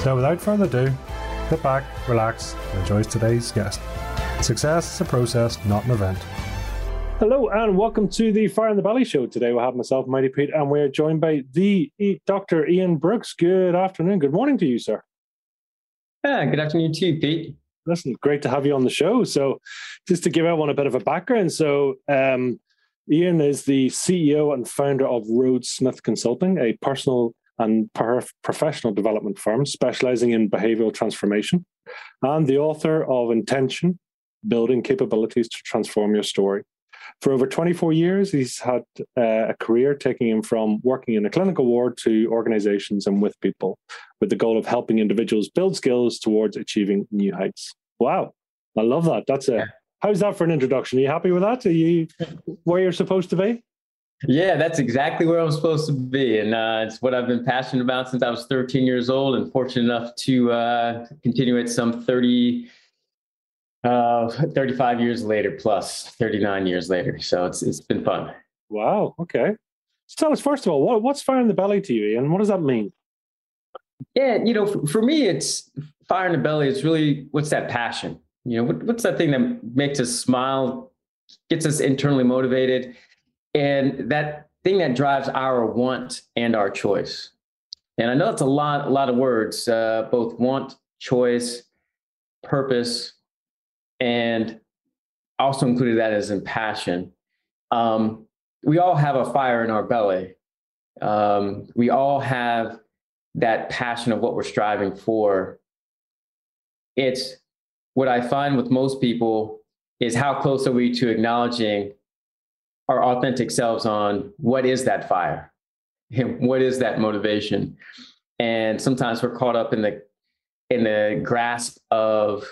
So, without further ado, sit back, relax, and enjoy today's guest. Success is a process, not an event. Hello and welcome to the Fire in the Belly show. Today we have myself, Mighty Pete, and we're joined by the Dr. Ian Brooks. Good afternoon. Good morning to you, sir. Yeah, good afternoon to you, Pete. Listen, great to have you on the show. So, just to give everyone a bit of a background, so um, Ian is the CEO and founder of Rhodes Smith Consulting, a personal and professional development firm specializing in behavioral transformation, and the author of Intention Building Capabilities to Transform Your Story. For over 24 years, he's had uh, a career taking him from working in a clinical ward to organizations and with people with the goal of helping individuals build skills towards achieving new heights. Wow. I love that. That's a, how's that for an introduction? Are you happy with that? Are you where you're supposed to be? Yeah, that's exactly where I'm supposed to be. And uh, it's what I've been passionate about since I was 13 years old and fortunate enough to uh, continue it some 30, uh, 35 years later, plus 39 years later. So it's, it's been fun. Wow. Okay. So tell us, first of all, what, what's fire in the belly to you, and what does that mean? Yeah, you know, for, for me, it's fire in the belly. It's really what's that passion? You know, what, what's that thing that makes us smile, gets us internally motivated? And that thing that drives our want and our choice. And I know it's a lot, a lot of words, uh, both want, choice, purpose, and also included that as in passion. Um, we all have a fire in our belly. Um, we all have that passion of what we're striving for. It's what I find with most people is how close are we to acknowledging our authentic selves on what is that fire? What is that motivation? And sometimes we're caught up in the in the grasp of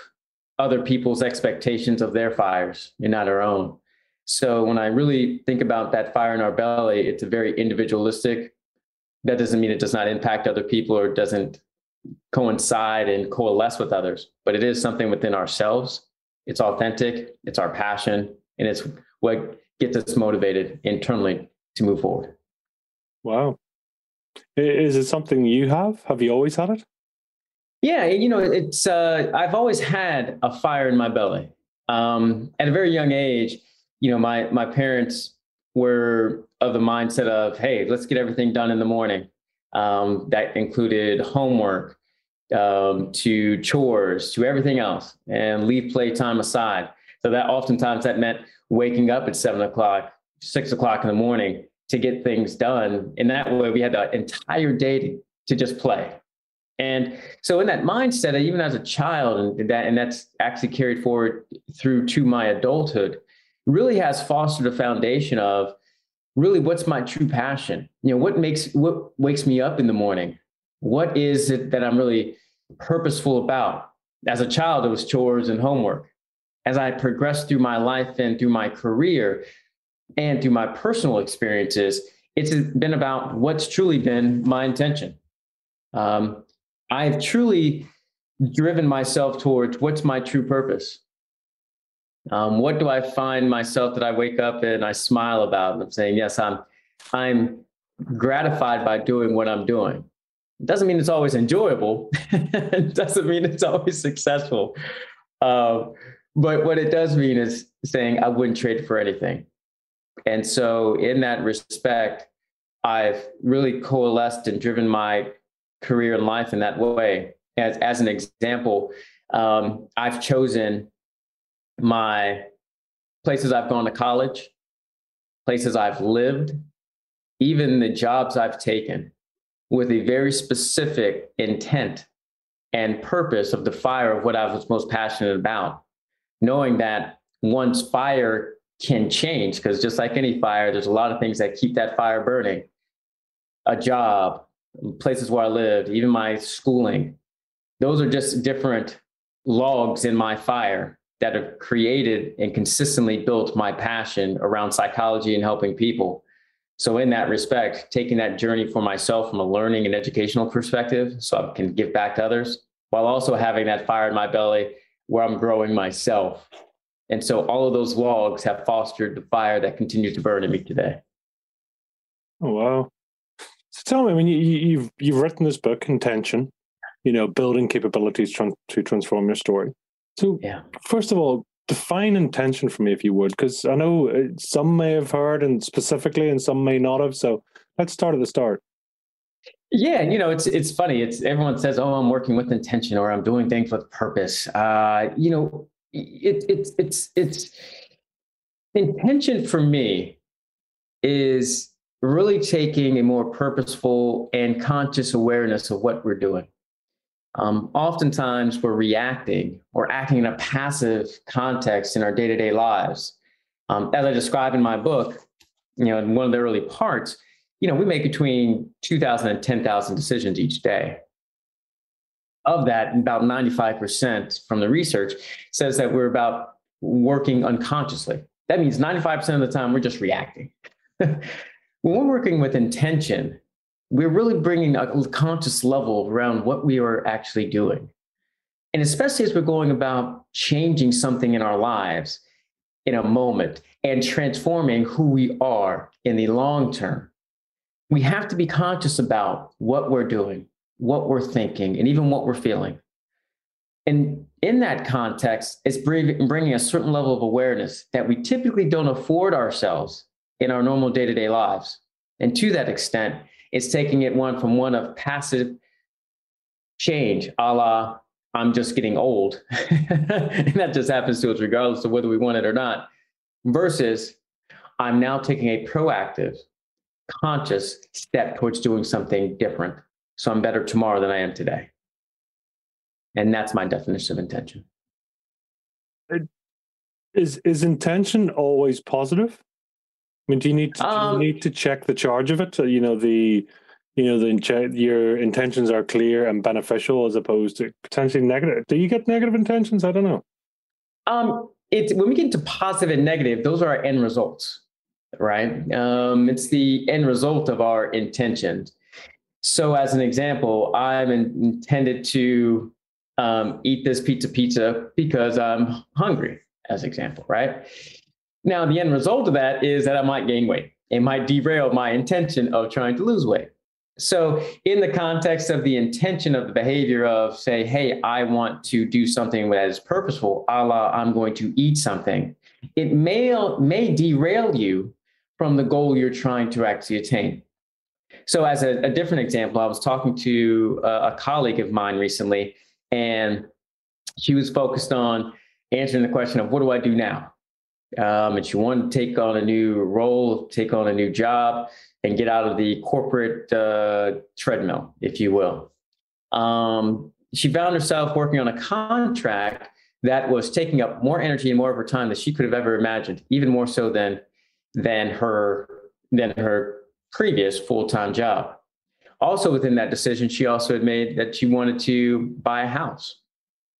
other people's expectations of their fires and not our own. So when I really think about that fire in our belly, it's a very individualistic. That doesn't mean it does not impact other people or doesn't coincide and coalesce with others, but it is something within ourselves. It's authentic, it's our passion, and it's what gets us motivated internally to move forward. Wow. Is it something you have? Have you always had it? Yeah, you know, it's uh, I've always had a fire in my belly. Um, at a very young age, you know, my my parents were of the mindset of, hey, let's get everything done in the morning. Um, that included homework, um, to chores, to everything else, and leave playtime aside. So that oftentimes that meant waking up at seven o'clock, six o'clock in the morning to get things done. And that way we had the entire day to, to just play. And so in that mindset, even as a child, and that and that's actually carried forward through to my adulthood, really has fostered a foundation of really what's my true passion? You know, what makes what wakes me up in the morning? What is it that I'm really purposeful about? As a child, it was chores and homework as I progressed through my life and through my career and through my personal experiences, it's been about what's truly been my intention. Um, I've truly driven myself towards what's my true purpose. Um, what do I find myself that I wake up and I smile about? And I'm saying, yes, I'm, I'm gratified by doing what I'm doing. It doesn't mean it's always enjoyable. it doesn't mean it's always successful. Uh, but what it does mean is saying I wouldn't trade for anything. And so, in that respect, I've really coalesced and driven my career and life in that way. As, as an example, um, I've chosen my places I've gone to college, places I've lived, even the jobs I've taken with a very specific intent and purpose of the fire of what I was most passionate about knowing that once fire can change, because just like any fire, there's a lot of things that keep that fire burning. A job, places where I lived, even my schooling, Those are just different logs in my fire that have created and consistently built my passion around psychology and helping people. So, in that respect, taking that journey for myself from a learning and educational perspective, so I can give back to others, while also having that fire in my belly where I'm growing myself. And so, all of those logs have fostered the fire that continues to burn in me today. Oh, wow. So, tell me, I mean, you, you've you've written this book, Intention, you know, building capabilities to transform your story. So, yeah. first of all, define intention for me, if you would, because I know uh, some may have heard and specifically, and some may not have. So, let's start at the start. Yeah, you know, it's it's funny. It's everyone says, "Oh, I'm working with intention," or "I'm doing things with purpose." Uh, you know, it, it's it's it's intention for me is really taking a more purposeful and conscious awareness of what we're doing um, oftentimes we're reacting or acting in a passive context in our day-to-day lives. Um, as I describe in my book, you know, in one of the early parts, you know, we make between 2,000 and 10,000 decisions each day. Of that, about 95% from the research says that we're about working unconsciously. That means 95% of the time we're just reacting. when we're working with intention, we're really bringing a conscious level around what we are actually doing. And especially as we're going about changing something in our lives in a moment and transforming who we are in the long term, we have to be conscious about what we're doing, what we're thinking, and even what we're feeling. And in that context, it's bringing a certain level of awareness that we typically don't afford ourselves in our normal day to day lives. And to that extent, it's taking it one from one of passive change, a la I'm just getting old. and that just happens to us regardless of whether we want it or not, versus I'm now taking a proactive, conscious step towards doing something different. So I'm better tomorrow than I am today. And that's my definition of intention. Is is intention always positive? I mean, do you need to, um, you need to check the charge of it? You know, the you know the your intentions are clear and beneficial as opposed to potentially negative. Do you get negative intentions? I don't know. Um, it's when we get into positive and negative; those are our end results, right? Um, it's the end result of our intention. So, as an example, I'm intended to um, eat this pizza pizza because I'm hungry. As example, right? Now, the end result of that is that I might gain weight. It might derail my intention of trying to lose weight. So, in the context of the intention of the behavior of, say, hey, I want to do something that is purposeful, a la, I'm going to eat something, it may, may derail you from the goal you're trying to actually attain. So, as a, a different example, I was talking to a, a colleague of mine recently, and she was focused on answering the question of, what do I do now? um, and she wanted to take on a new role, take on a new job, and get out of the corporate uh, treadmill, if you will. Um, she found herself working on a contract that was taking up more energy and more of her time than she could have ever imagined, even more so than than her than her previous full-time job. Also within that decision, she also had made that she wanted to buy a house.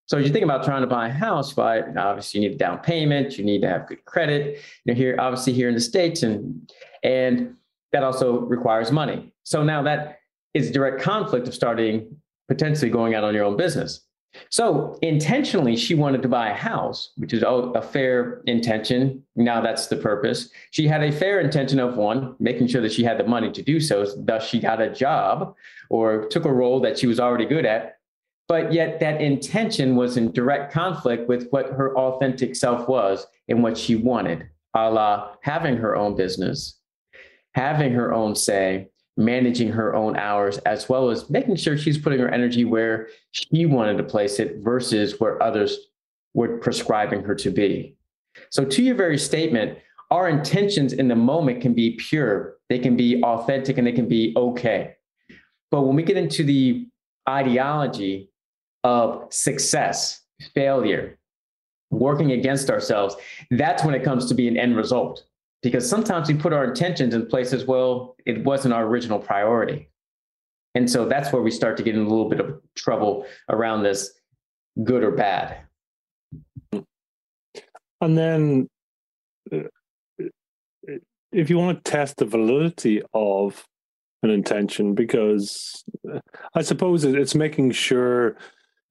So you think about trying to buy a house, by obviously you need a down payment, you need to have good credit. You know, here obviously here in the states, and and that also requires money. So now that is direct conflict of starting potentially going out on your own business. So intentionally, she wanted to buy a house, which is oh, a fair intention. Now that's the purpose. She had a fair intention of one, making sure that she had the money to do so. Thus, she got a job or took a role that she was already good at but yet that intention was in direct conflict with what her authentic self was and what she wanted, a la having her own business, having her own say, managing her own hours, as well as making sure she's putting her energy where she wanted to place it versus where others were prescribing her to be. So, to your very statement, our intentions in the moment can be pure, they can be authentic, and they can be okay. But when we get into the ideology of success, failure, working against ourselves, that's when it comes to be an end result. Because sometimes we put our intentions in places, well, it wasn't our original priority. And so that's where we start to get in a little bit of trouble around this good or bad. And then uh, if you want to test the validity of an intention, because uh, I suppose it's making sure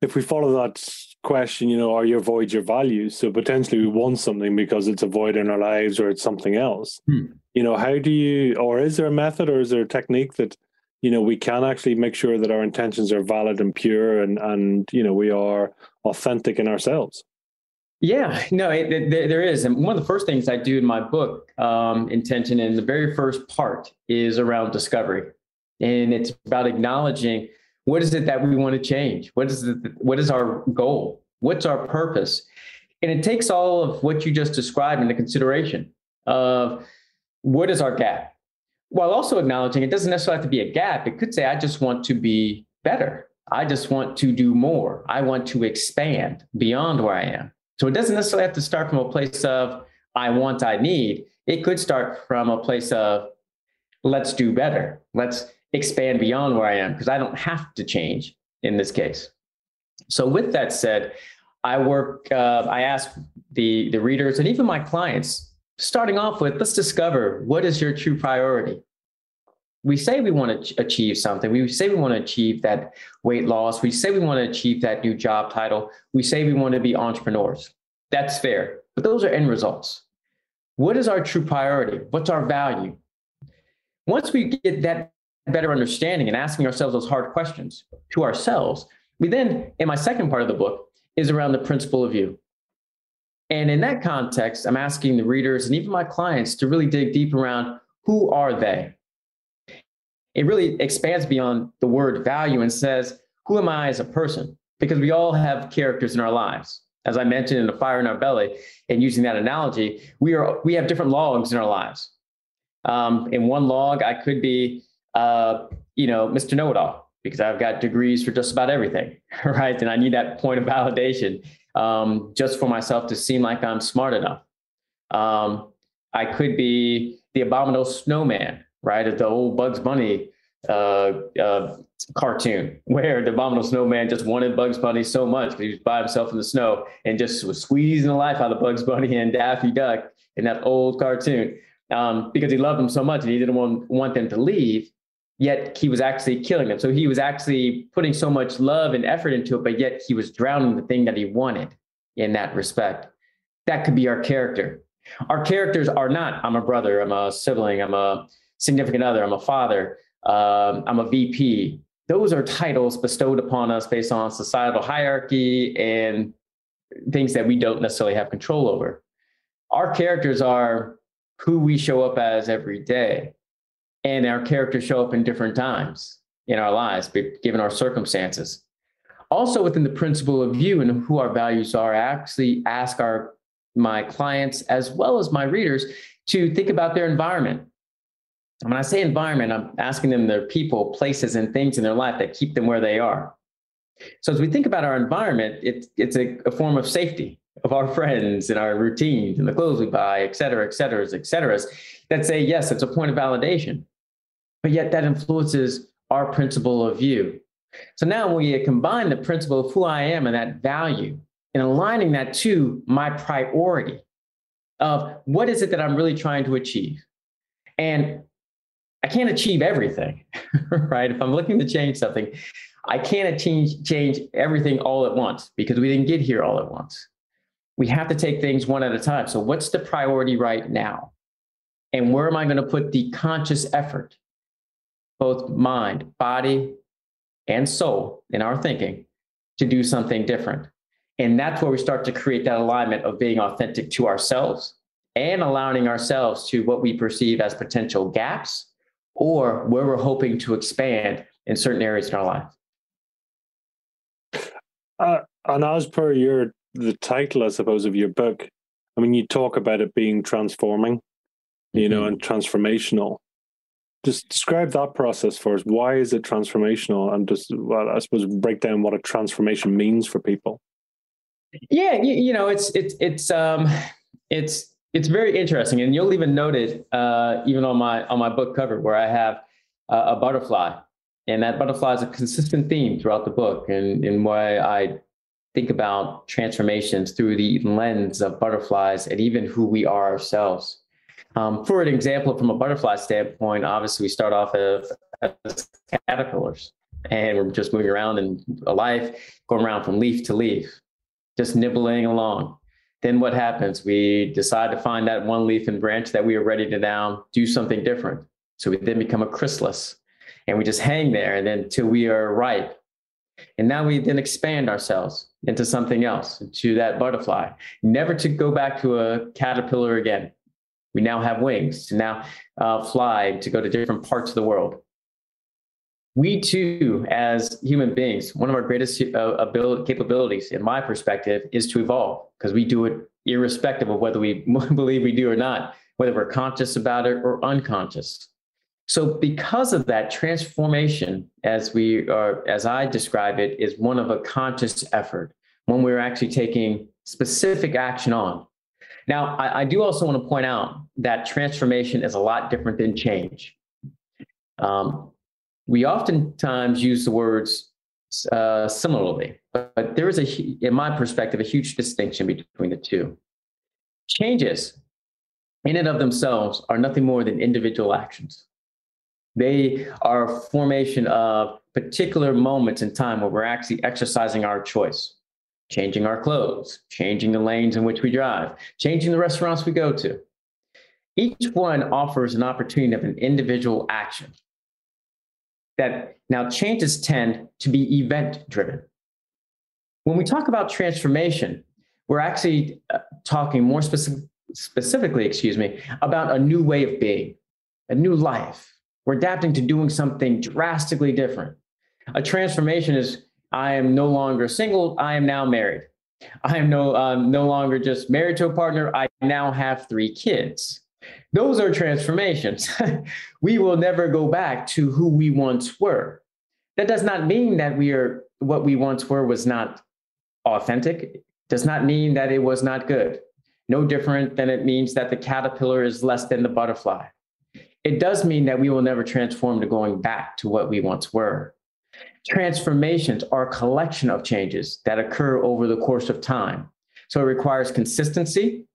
if we follow that question, you know, are your void your values? So potentially we want something because it's a void in our lives or it's something else. Hmm. You know, how do you, or is there a method or is there a technique that, you know, we can actually make sure that our intentions are valid and pure and, and, you know, we are authentic in ourselves? Yeah, no, it, it, there is. And one of the first things I do in my book, um, Intention, in the very first part is around discovery. And it's about acknowledging what is it that we want to change? What is, the, what is our goal? What's our purpose? And it takes all of what you just described into consideration of what is our gap? While also acknowledging it doesn't necessarily have to be a gap. It could say, I just want to be better. I just want to do more. I want to expand beyond where I am. So it doesn't necessarily have to start from a place of I want, I need. It could start from a place of let's do better. Let's expand beyond where I am because I don't have to change in this case. So with that said, I work, uh, I ask the, the readers and even my clients, starting off with, let's discover what is your true priority we say we want to achieve something. We say we want to achieve that weight loss. We say we want to achieve that new job title. We say we want to be entrepreneurs. That's fair. But those are end results. What is our true priority? What's our value? Once we get that better understanding and asking ourselves those hard questions to ourselves, we then, in my second part of the book, is around the principle of you. And in that context, I'm asking the readers and even my clients to really dig deep around who are they? it really expands beyond the word value and says, who am I as a person? Because we all have characters in our lives. As I mentioned in the fire in our belly, and using that analogy, we are we have different logs in our lives. Um, in one log, I could be, uh, you know, Mr. Know-it-all because I've got degrees for just about everything, right? And I need that point of validation um, just for myself to seem like I'm smart enough. Um, I could be the abominable snowman right? At the old Bugs Bunny uh, uh, cartoon where the abominable snowman just wanted Bugs Bunny so much because he was by himself in the snow and just was squeezing the life out of Bugs Bunny and Daffy Duck in that old cartoon um, because he loved them so much and he didn't want, want them to leave. Yet he was actually killing them. So he was actually putting so much love and effort into it, but yet he was drowning the thing that he wanted in that respect. That could be our character. Our characters are not, I'm a brother, I'm a sibling, I'm a significant other, I'm a father, um, I'm a VP. Those are titles bestowed upon us based on societal hierarchy and things that we don't necessarily have control over. Our characters are who we show up as every day. And our characters show up in different times in our lives, given our circumstances. Also, within the principle of you and who our values are, I actually ask our my clients as well as my readers to think about their environment when I say environment, I'm asking them their people, places, and things in their life that keep them where they are. So as we think about our environment, it, it's a, a form of safety of our friends and our routines and the clothes we buy, et cetera, et cetera, et cetera, that say, yes, it's a point of validation. But yet that influences our principle of view. So now when we combine the principle of who I am and that value and aligning that to my priority of what is it that I'm really trying to achieve? And I can't achieve everything, right? If I'm looking to change something, I can't change, change everything all at once because we didn't get here all at once. We have to take things one at a time. So, what's the priority right now? And where am I going to put the conscious effort, both mind, body, and soul in our thinking to do something different? And that's where we start to create that alignment of being authentic to ourselves and allowing ourselves to what we perceive as potential gaps or where we're hoping to expand in certain areas in our life. Uh, and as per your the title, I suppose, of your book, I mean, you talk about it being transforming, you mm-hmm. know, and transformational. Just describe that process for us. Why is it transformational? And just, well, I suppose, break down what a transformation means for people. Yeah, you, you know, it's it's it's um, it's it's very interesting, and you'll even note it uh, even on my on my book cover where I have uh, a butterfly, And that butterfly is a consistent theme throughout the book and, and why I think about transformations through the lens of butterflies and even who we are ourselves. Um, for an example, from a butterfly standpoint, obviously we start off as, as caterpillars and we're just moving around in life, going around from leaf to leaf, just nibbling along. Then what happens? We decide to find that one leaf and branch that we are ready to now do something different. So we then become a chrysalis and we just hang there and then till we are ripe. And now we then expand ourselves into something else, to that butterfly, never to go back to a caterpillar again. We now have wings to now uh, fly to go to different parts of the world. We too, as human beings, one of our greatest uh, ability, capabilities, in my perspective, is to evolve because we do it irrespective of whether we believe we do or not, whether we're conscious about it or unconscious. So, because of that, transformation, as we are, as I describe it, is one of a conscious effort when we're actually taking specific action on. Now, I, I do also want to point out that transformation is a lot different than change. Um, we oftentimes use the words uh, similarly, but, but there is a, in my perspective, a huge distinction between the two. Changes, in and of themselves, are nothing more than individual actions. They are a formation of particular moments in time where we're actually exercising our choice, changing our clothes, changing the lanes in which we drive, changing the restaurants we go to. Each one offers an opportunity of an individual action. That now changes tend to be event driven. When we talk about transformation, we're actually uh, talking more specific, specifically, excuse me, about a new way of being, a new life, we're adapting to doing something drastically different. A transformation is I am no longer single, I am now married. I am no um, no longer just married to a partner. I now have three kids. Those are transformations. we will never go back to who we once were. That does not mean that we are what we once were was not authentic. Does not mean that it was not good. No different than it means that the caterpillar is less than the butterfly it does mean that we will never transform to going back to what we once were. Transformations are a collection of changes that occur over the course of time. So it requires consistency.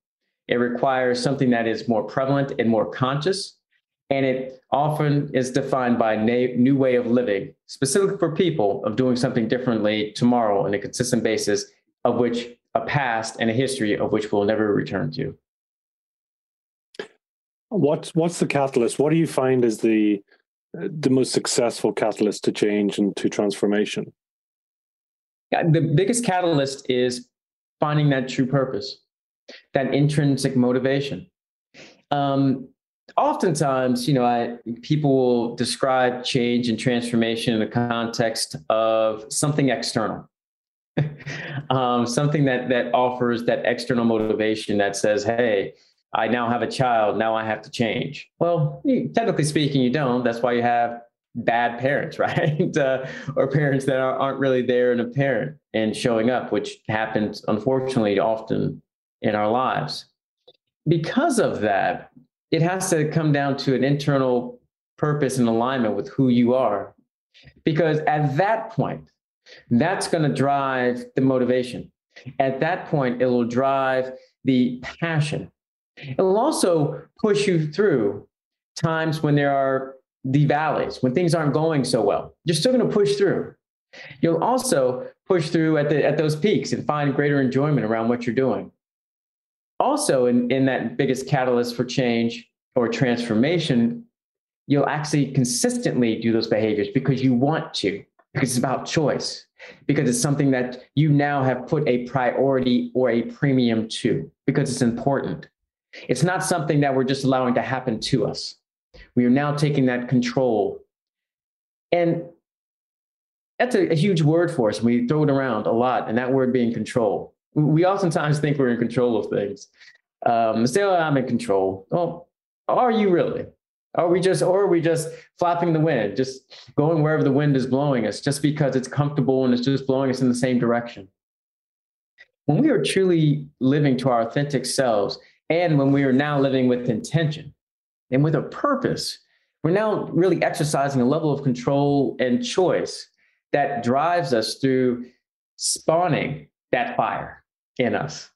It requires something that is more prevalent and more conscious. And it often is defined by a new way of living, specifically for people of doing something differently tomorrow on a consistent basis, of which a past and a history of which we'll never return to. What's what's the catalyst? What do you find is the the most successful catalyst to change and to transformation? Yeah, the biggest catalyst is finding that true purpose, that intrinsic motivation. Um, oftentimes, you know, I, people will describe change and transformation in the context of something external. um, something that that offers that external motivation that says, "Hey, I now have a child. Now I have to change. Well, technically speaking, you don't. That's why you have bad parents, right? uh, or parents that aren't really there and a parent and showing up, which happens unfortunately often in our lives. Because of that, it has to come down to an internal purpose and alignment with who you are. Because at that point, that's going to drive the motivation. At that point, it will drive the passion it will also push you through times when there are the valleys, when things aren't going so well. You're still going to push through. You'll also push through at, the, at those peaks and find greater enjoyment around what you're doing. Also, in, in that biggest catalyst for change or transformation, you'll actually consistently do those behaviors because you want to, because it's about choice, because it's something that you now have put a priority or a premium to, because it's important. It's not something that we're just allowing to happen to us. We are now taking that control. And that's a, a, huge word for us. We throw it around a lot, and that word being control. We oftentimes think we're in control of things. Um, say, oh, I'm in control. Well, are you really? Are we just, or are we just flapping the wind, just going wherever the wind is blowing us, just because it's comfortable and it's just blowing us in the same direction? When we are truly living to our authentic selves, and when we are now living with intention and with a purpose, we're now really exercising a level of control and choice that drives us through spawning that fire in us.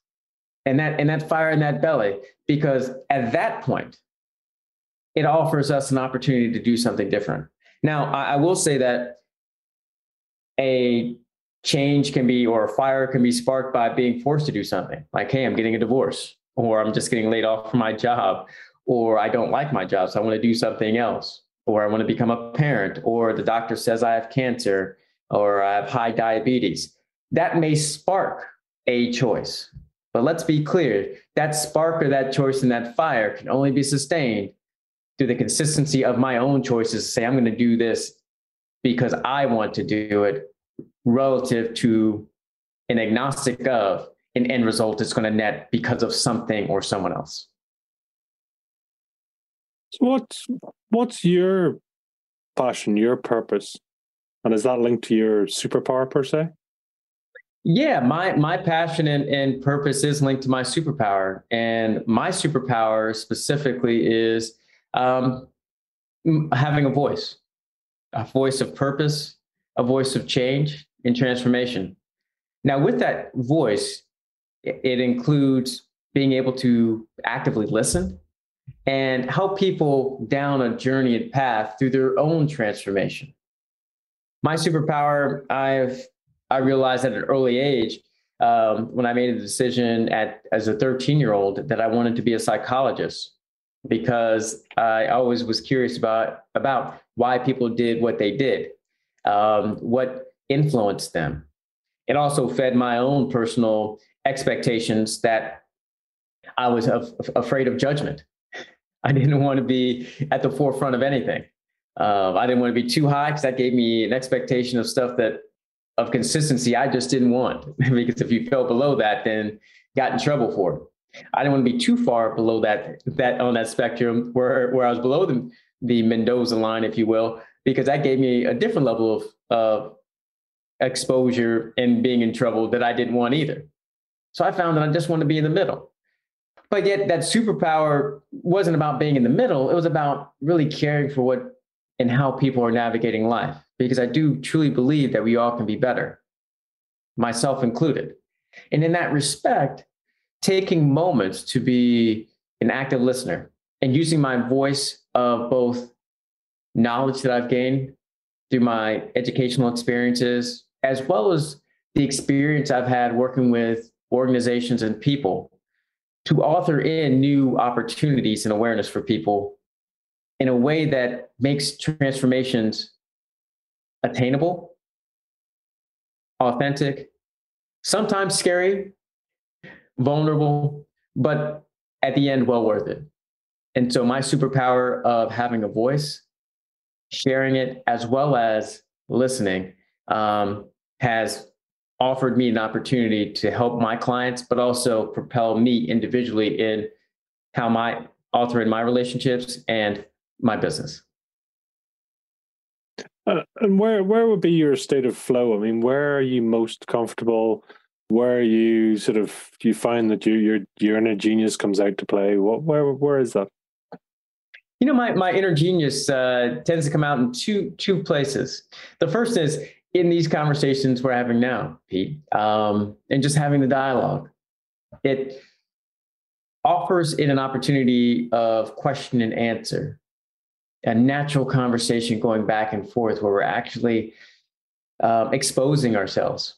And that and that fire in that belly because at that point it offers us an opportunity to do something different. Now I, I will say that a change can be or a fire can be sparked by being forced to do something like hey i'm getting a divorce or i'm just getting laid off from my job or i don't like my job so i want to do something else or i want to become a parent or the doctor says i have cancer or i have high diabetes. That may spark a choice but let's be clear that spark or that choice and that fire can only be sustained through the consistency of my own choices say i'm going to do this because i want to do it relative to an agnostic of an end result it's going to net because of something or someone else. So what's what's your passion, your purpose, and is that linked to your superpower per se? Yeah, my my passion and, and purpose is linked to my superpower, and my superpower specifically is um, having a voice, a voice of purpose, a voice of change, and transformation. Now, with that voice, it includes being able to actively listen and help people down a journey and path through their own transformation. My superpower, I've I realized at an early age um, when I made a decision at as a 13 year old that I wanted to be a psychologist because I always was curious about about why people did what they did, um, what influenced them. It also fed my own personal expectations that I was af- afraid of judgment. I didn't want to be at the forefront of anything. Uh, I didn't want to be too high because that gave me an expectation of stuff that of consistency I just didn't want. because if you fell below that, then got in trouble for it. I didn't want to be too far below that that on that spectrum where where I was below the the Mendoza line, if you will, because that gave me a different level of of exposure and being in trouble that I didn't want either. So I found that I just wanted to be in the middle. But yet that superpower wasn't about being in the middle. It was about really caring for what and how people are navigating life. Because I do truly believe that we all can be better, myself included. And in that respect, taking moments to be an active listener and using my voice of both knowledge that I've gained through my educational experiences, as well as the experience I've had working with organizations and people to author in new opportunities and awareness for people in a way that makes transformations attainable, authentic, sometimes scary, vulnerable, but at the end, well worth it. And so, my superpower of having a voice, sharing it, as well as listening, um, has offered me an opportunity to help my clients, but also propel me individually in how my author in my relationships and my business. Uh, and where where would be your state of flow? I mean, where are you most comfortable? Where you sort of do you find that you, your your inner genius comes out to play? What where where is that? You know, my my inner genius uh, tends to come out in two two places. The first is in these conversations we're having now, Pete, um, and just having the dialogue. It offers it an opportunity of question and answer, a natural conversation going back and forth where we're actually um, exposing ourselves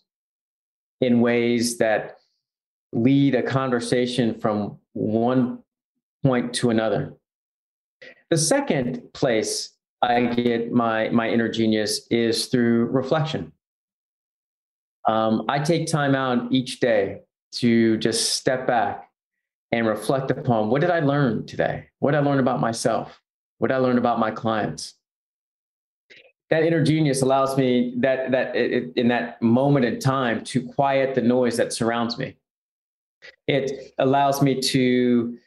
in ways that lead a conversation from one point to another. The second place I get my my inner genius is through reflection. Um, I take time out each day to just step back and reflect upon what did I learn today? What did I learn about myself? What I learned about my clients? That inner genius allows me that that it, in that moment in time to quiet the noise that surrounds me. It allows me to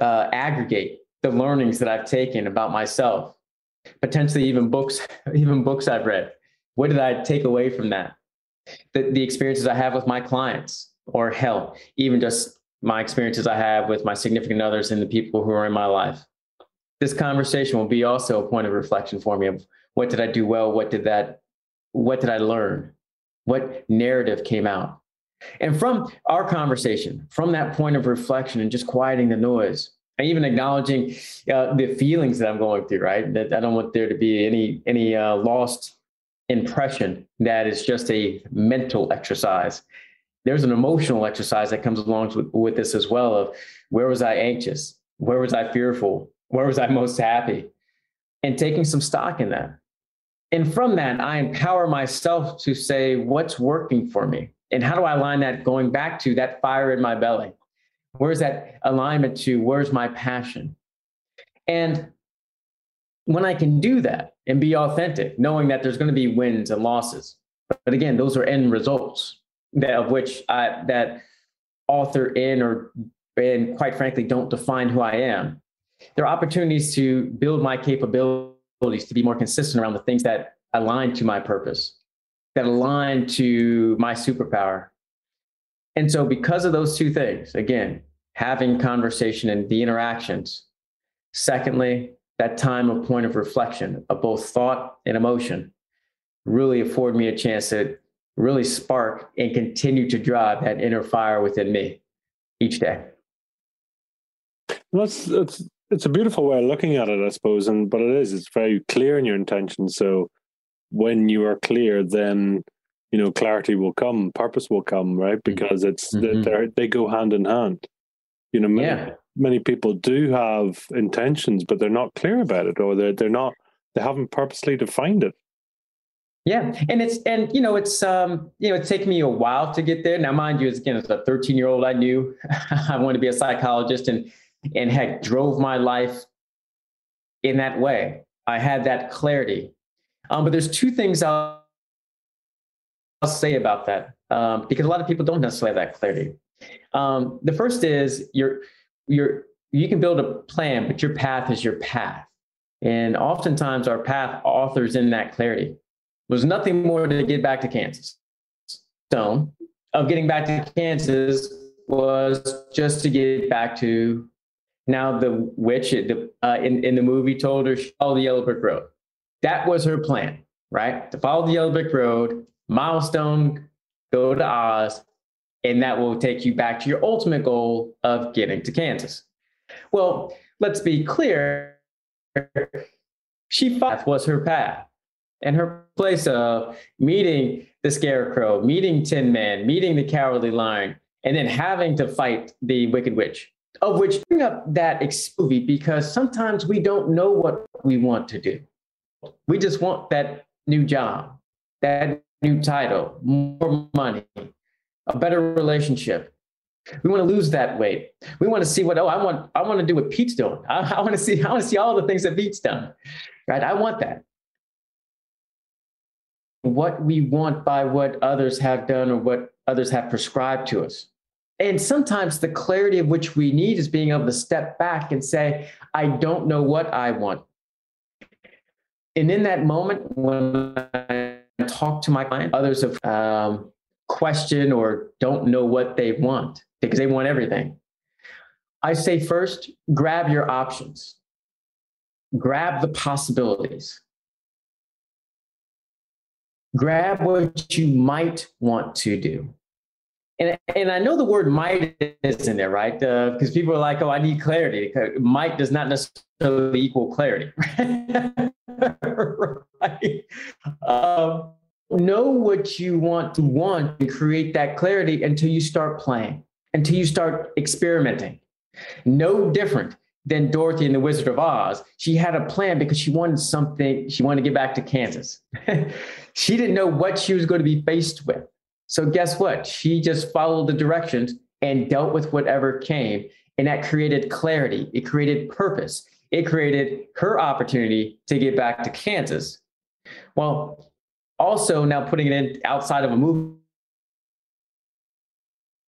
uh, aggregate the learnings that I've taken about myself potentially even books, even books I've read. What did I take away from that? The, the experiences I have with my clients, or hell, even just my experiences I have with my significant others and the people who are in my life. This conversation will be also a point of reflection for me of what did I do well? What did that, what did I learn? What narrative came out? And from our conversation, from that point of reflection and just quieting the noise, and even acknowledging uh, the feelings that I'm going through, right? That I don't want there to be any any uh, lost impression that it's just a mental exercise. There's an emotional exercise that comes along with, with this as well. Of where was I anxious? Where was I fearful? Where was I most happy? And taking some stock in that. And from that, I empower myself to say what's working for me and how do I align that going back to that fire in my belly? Where's that alignment to? Where's my passion? And when I can do that and be authentic, knowing that there's going to be wins and losses, but again, those are end results that of which I that author in or and quite frankly don't define who I am. There are opportunities to build my capabilities to be more consistent around the things that align to my purpose that align to my superpower. And so, because of those two things, again, having conversation and the interactions. Secondly, that time of point of reflection of both thought and emotion really afford me a chance to really spark and continue to drive that inner fire within me each day. Well, it's, it's, a beautiful way of looking at it, I suppose. And, but it is, it's very clear in your intention. So when you are clear, then you know clarity will come, purpose will come, right? Mm-hmm. Because it's mm-hmm. they they go hand in hand. You know, many, yeah. many people do have intentions, but they're not clear about it, or they're they're not they haven't purposely defined it. Yeah, and it's and you know it's um you know it's taken me a while to get there. Now, mind you, as again as a 13 year old, I knew I wanted to be a psychologist, and and heck, drove my life in that way. I had that clarity um, but there's two things I'll, I'll say about that um, because a lot of people don't necessarily have that clarity. Um, the first is you're, you're, you can build a plan, but your path is your path. And oftentimes our path authors in that clarity. There's nothing more to get back to Kansas. Stone of getting back to Kansas was just to get back to now the witch the, uh, in, in the movie told her follow the yellow brick road. That was her plan, right? To follow the yellow brick road, milestone, go to Oz, and that will take you back to your ultimate goal of getting to Kansas. Well, let's be clear. She fought was her path and her place of meeting the scarecrow, meeting Tin Man, meeting the cowardly lion, and then having to fight the wicked witch. Of which bring up that movie because sometimes we don't know what we want to do. We just want that new job, that new title, more money, a better relationship. We want to lose that weight. We want to see what, oh, I want, I want to do what Pete's doing. I, I want to see, I want to see all the things that Pete's done. Right? I want that. What we want by what others have done or what others have prescribed to us. And sometimes the clarity of which we need is being able to step back and say, I don't know what I want and in that moment, when I talk to my client, others have um, questioned or don't know what they want because they want everything. I say first, grab your options, grab the possibilities, grab what you might want to do. And, and I know the word might is in there, right? Because uh, people are like, oh, I need clarity. Might does not necessarily equal clarity. right? Um, know what you want to want and create that clarity until you start playing, until you start experimenting. No different than Dorothy in The Wizard of Oz. She had a plan because she wanted something, she wanted to get back to Kansas. she didn't know what she was going to be faced with. So, guess what? She just followed the directions and dealt with whatever came. And that created clarity, it created purpose, it created her opportunity to get back to Kansas. Well, also now putting it in outside of a movie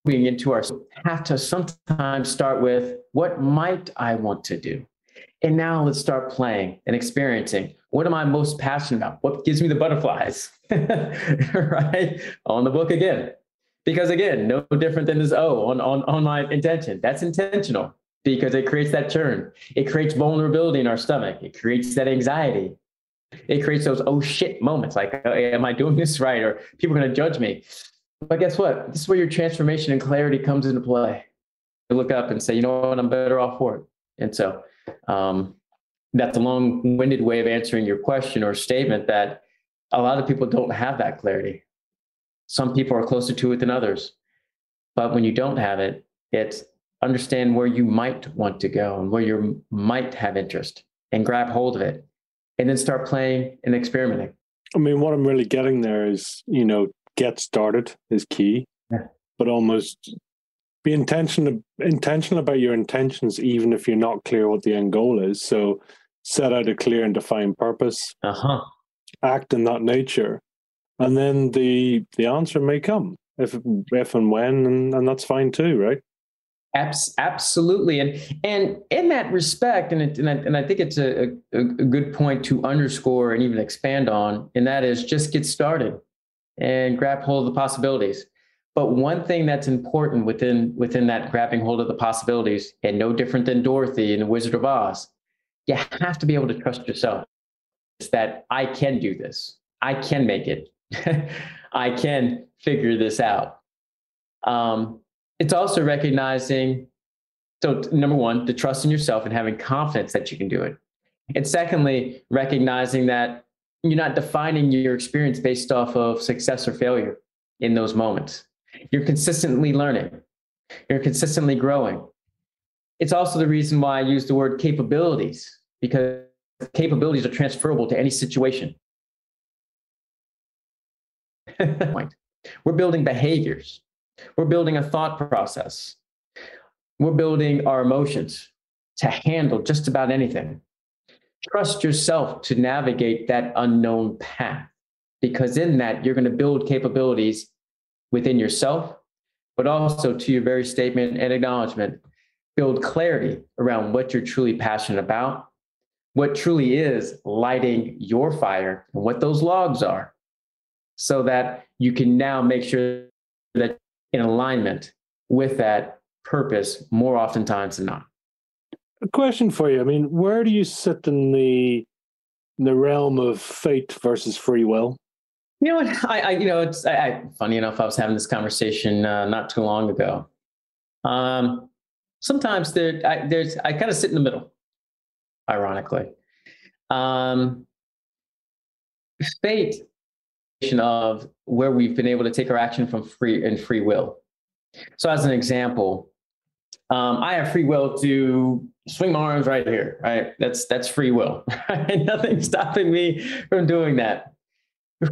moving into our have to sometimes start with what might I want to do? And now let's start playing and experiencing. What am I most passionate about? What gives me the butterflies? right? On the book again. Because again, no different than this O on, on, on my intention. That's intentional. because it creates that churn. It creates vulnerability in our stomach. It creates that anxiety. It creates those oh shit moments like, oh, am I doing this right? Or people are going to judge me. But guess what? This is where your transformation and clarity comes into play. You look up and say, you know what, I'm better off for it. And so um, that's a long winded way of answering your question or statement that a lot of people don't have that clarity. Some people are closer to it than others. But when you don't have it, it's understand where you might want to go and where you might have interest and grab hold of it and then start playing and experimenting. I mean, what I'm really getting there is, you know, get started is key, yeah. but almost be intentional intentional about your intentions, even if you're not clear what the end goal is. So set out a clear and defined purpose. Uh-huh. Act in that nature, and then the the answer may come if if and when, and, and that's fine too, right? Abs- absolutely, and and in that respect, and it, and, I, and I think it's a, a, a good point to underscore and even expand on, and that is just get started and grab hold of the possibilities. But one thing that's important within within that grabbing hold of the possibilities, and no different than Dorothy in the Wizard of Oz, you have to be able to trust yourself. It's that I can do this. I can make it. I can figure this out. Um, it's also recognizing so number one the trust in yourself and having confidence that you can do it and secondly recognizing that you're not defining your experience based off of success or failure in those moments you're consistently learning you're consistently growing it's also the reason why i use the word capabilities because capabilities are transferable to any situation we're building behaviors we're building a thought process. We're building our emotions to handle just about anything. Trust yourself to navigate that unknown path because in that you're going to build capabilities within yourself, but also to your very statement and acknowledgement, build clarity around what you're truly passionate about, what truly is lighting your fire, and what those logs are, so that you can now make sure that in alignment with that purpose more oftentimes than not. A question for you. I mean, where do you sit in the in the realm of fate versus free will? You know what? I, I you know, it's I, I, funny enough. I was having this conversation uh, not too long ago. Um, sometimes there, I, there's I kind of sit in the middle. Ironically, um, fate of where we've been able to take our action from free and free will. So, as an example, um, I have free will to swing my arms right here. Right, that's that's free will. Right? Nothing's stopping me from doing that.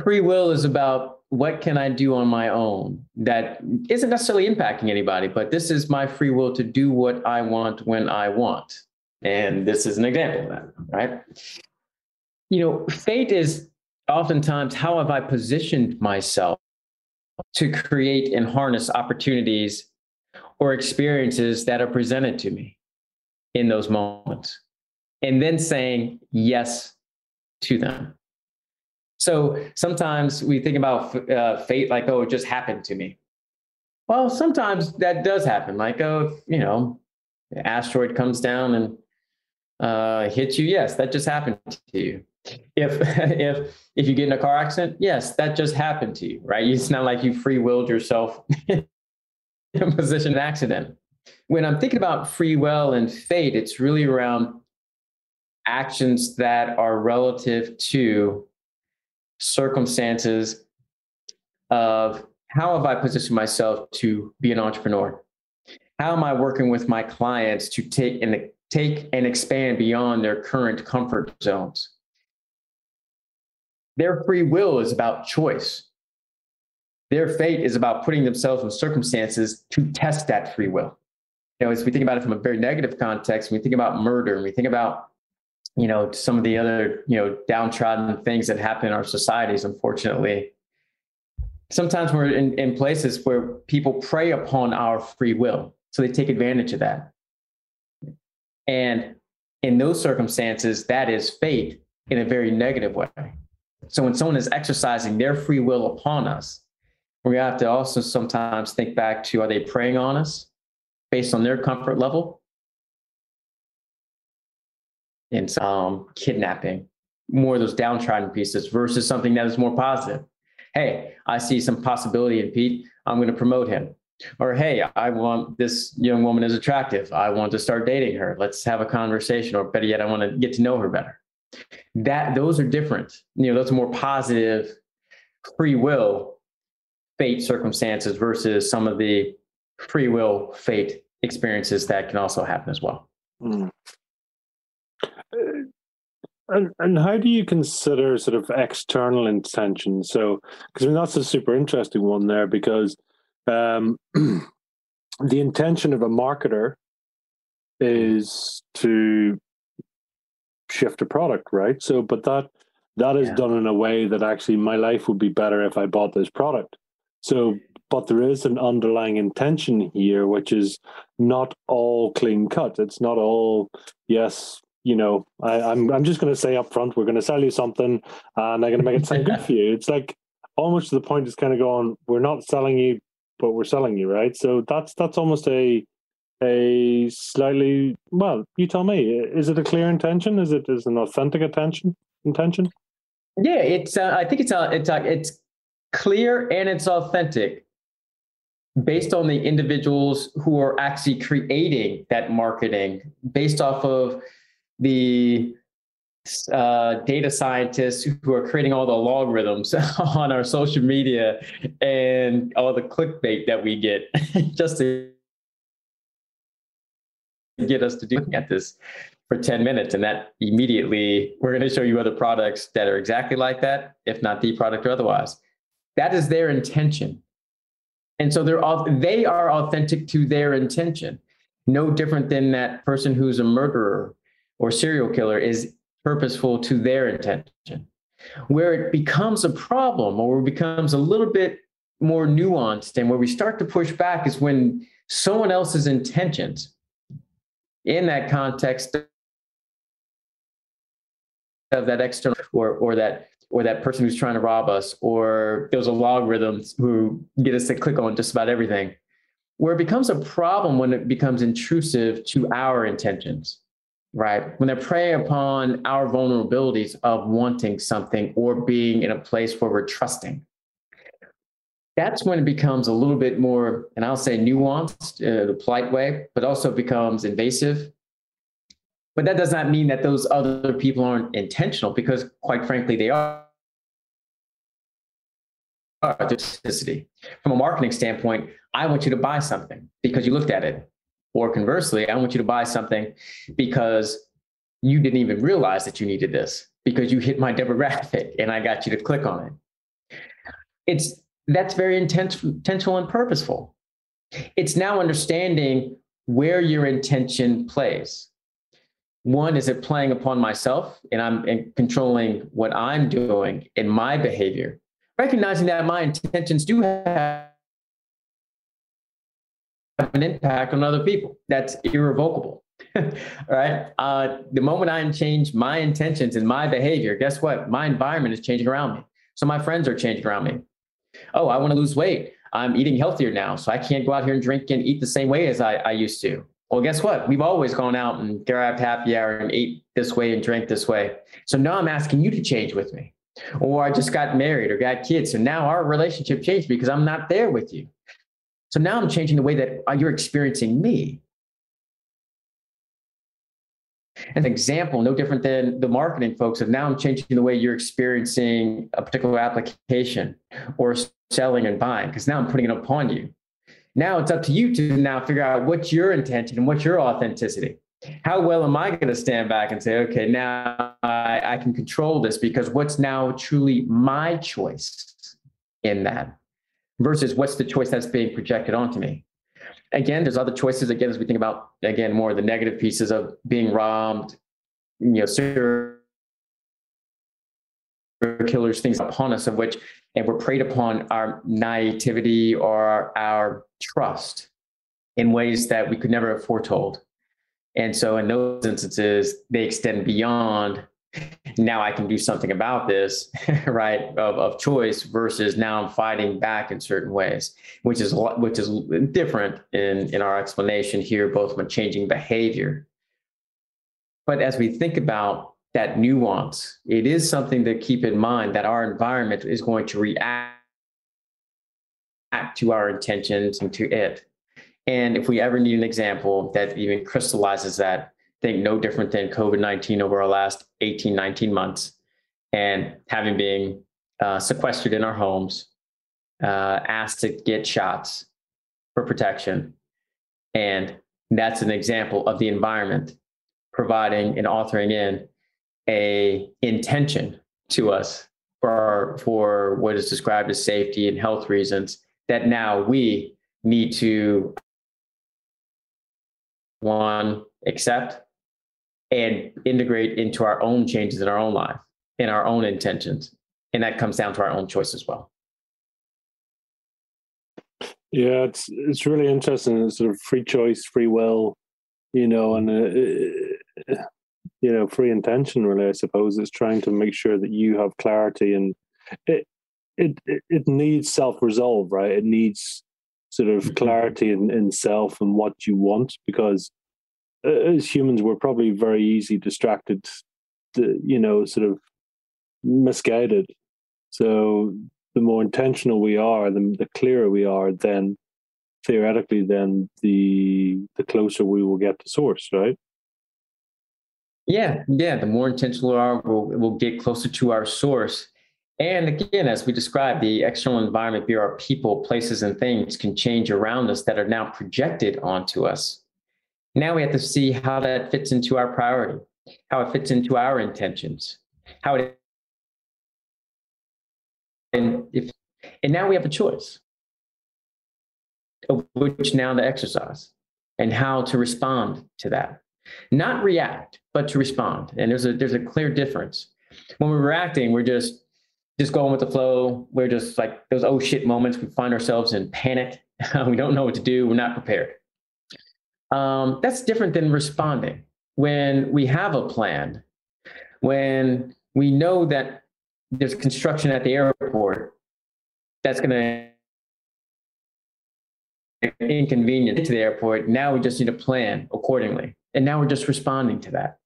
Free will is about what can I do on my own that isn't necessarily impacting anybody, but this is my free will to do what I want when I want. And this is an example of that, right? You know, fate is oftentimes, how have I positioned myself to create and harness opportunities or experiences that are presented to me in those moments? And then saying yes to them. So sometimes we think about uh, fate like, oh, it just happened to me. Well, sometimes that does happen. Like, oh, you know, asteroid comes down and uh, hits you. Yes, that just happened to you if if if you get in a car accident yes that just happened to you right it's not like you free willed yourself in a position accident when i'm thinking about free will and fate it's really around actions that are relative to circumstances of how have i positioned myself to be an entrepreneur how am i working with my clients to take and take and expand beyond their current comfort zones their free will is about choice. Their fate is about putting themselves in circumstances to test that free will. You know, as we think about it from a very negative context, we think about murder and we think about, you know, some of the other, you know, downtrodden things that happen in our societies, unfortunately. Sometimes we're in, in places where people prey upon our free will. So they take advantage of that. And in those circumstances, that is fate in a very negative way. So when someone is exercising their free will upon us, we have to also sometimes think back to are they preying on us based on their comfort level? In um, kidnapping, more of those downtrodden pieces versus something that is more positive. Hey, I see some possibility in Pete. I'm going to promote him. Or hey, I want this young woman is attractive. I want to start dating her. Let's have a conversation. Or better yet, I want to get to know her better. That those are different. You know, those are more positive free will fate circumstances versus some of the free will fate experiences that can also happen as well. Mm. And, and how do you consider sort of external intention? So, because I mean, that's a super interesting one there because um, the intention of a marketer is to shift a product, right? So, but that that is yeah. done in a way that actually my life would be better if I bought this product. So, but there is an underlying intention here, which is not all clean cut. It's not all, yes, you know, I, am I'm, I'm just going to say up front, we're going to sell you something and I'm going to make it sound good for you. It's like almost to the point it's kind of going, we're not selling you, but we're selling you, right? So that's, that's almost a, a slightly, well, you tell me, is it a clear intention? Is it is an authentic intention intention? Yeah, it's, uh, I think it's, uh, it's, uh, it's clear and it's authentic based on the individuals who are actually creating that marketing based off of the uh, data scientists who are creating all the logarithms on our social media and all the clickbait that we get just to get us to do at this for 10 minutes. And that immediately we're going to show you other products that are exactly like that if not the product or otherwise. That is their intention. And so they're all they are authentic to their intention. No different than that person who's a murderer or serial killer is purposeful to their intention. Where it becomes a problem or becomes a little bit more nuanced and where we start to push back is when someone else's intentions in that context of that external or or that or that person who's trying to rob us or those algorithms who get us to click on just about everything where it becomes a problem when it becomes intrusive to our intentions right? When they're preying upon our vulnerabilities of wanting something or being in a place where we're trusting. That's when it becomes a little bit more, and I'll say nuanced uh, in a polite way, but also becomes invasive. But that does not mean that those other people aren't intentional, because quite frankly, they are. Authenticity. From a marketing standpoint, I want you to buy something because you looked at it. Or conversely, I want you to buy something because you didn't even realize that you needed this because you hit my demographic and I got you to click on it. It's that's very intentional and purposeful. It's now understanding where your intention plays. One, is it playing upon myself and I'm controlling what I'm doing in my behavior? Recognizing that my intentions do have an impact on other people. That's irrevocable. right? Uh, the moment I change my intentions and my behavior, guess what? My environment is changing around me. So my friends are changing around me. Oh, I want to lose weight. I'm eating healthier now. So I can't go out here and drink and eat the same way as I, I used to. Well, guess what? We've always gone out and grabbed happy hour and ate this way and drank this way. So now I'm asking you to change with me. Or I just got married or got kids. So now our relationship changed because I'm not there with you. So now I'm changing the way that uh, you're experiencing me. An example, no different than the marketing folks, of now I'm changing the way you're experiencing a particular application or selling and buying, because now I'm putting it upon you. Now it's up to you to now figure out what's your intention and what's your authenticity. How well am I going to stand back and say, okay, now I, I can control this because what's now truly my choice in that? Versus what's the choice that's being projected onto me. Again, there's other choices. Again, as we think about again more of the negative pieces of being robbed, you know, serial killers, things upon us of which, and we're preyed upon our naivety or our trust in ways that we could never have foretold. And so in those instances, they extend beyond now I can do something about this, right? Of, of choice versus now I'm fighting back in certain ways, which is which is different in in our explanation here, both when changing behavior. But as we think about that nuance, it is something to keep in mind that our environment is going to react to our intentions and to it. And if we ever need an example that even crystallizes that, think no different than COVID 19 over our last 18, 19 months, and having been uh, sequestered in our homes, uh, asked to get shots for protection. And that's an example of the environment providing and authoring in a intention to us for our, for what is described as safety and health reasons that now we need to one accept and integrate into our own changes in our own life in our own intentions. And that comes down to our own choice as well. Yeah it's it's really interesting it's sort of free choice free will you know and uh, uh, you know free intention really i suppose it's trying to make sure that you have clarity and it it it needs self-resolve right? It needs sort of mm-hmm. clarity in, in self and what you want because as humans we're probably very easy distracted you know sort of misguided. So the more intentional we are the, the clearer we are then theoretically then the the closer we will get to source right? Yeah yeah the more intentional we are we'll, we'll get closer to our source. And again, as we described, the external environment, be our people, places, and things can change around us that are now projected onto us. Now we have to see how that fits into our priority, how it fits into our intentions, how it and if and now we have a choice of which now to exercise and how to respond to that. Not react, but to respond. And there's a there's a clear difference. When we're reacting, we're just just going with the flow. We're just like those oh shit moments. We find ourselves in panic. we don't know what to do. We're not prepared. Um, that's different than responding. When we have a plan, when we know that there's construction at the airport that's going to inconvenient to the airport. Now we just need to plan accordingly. And now we're just responding to that.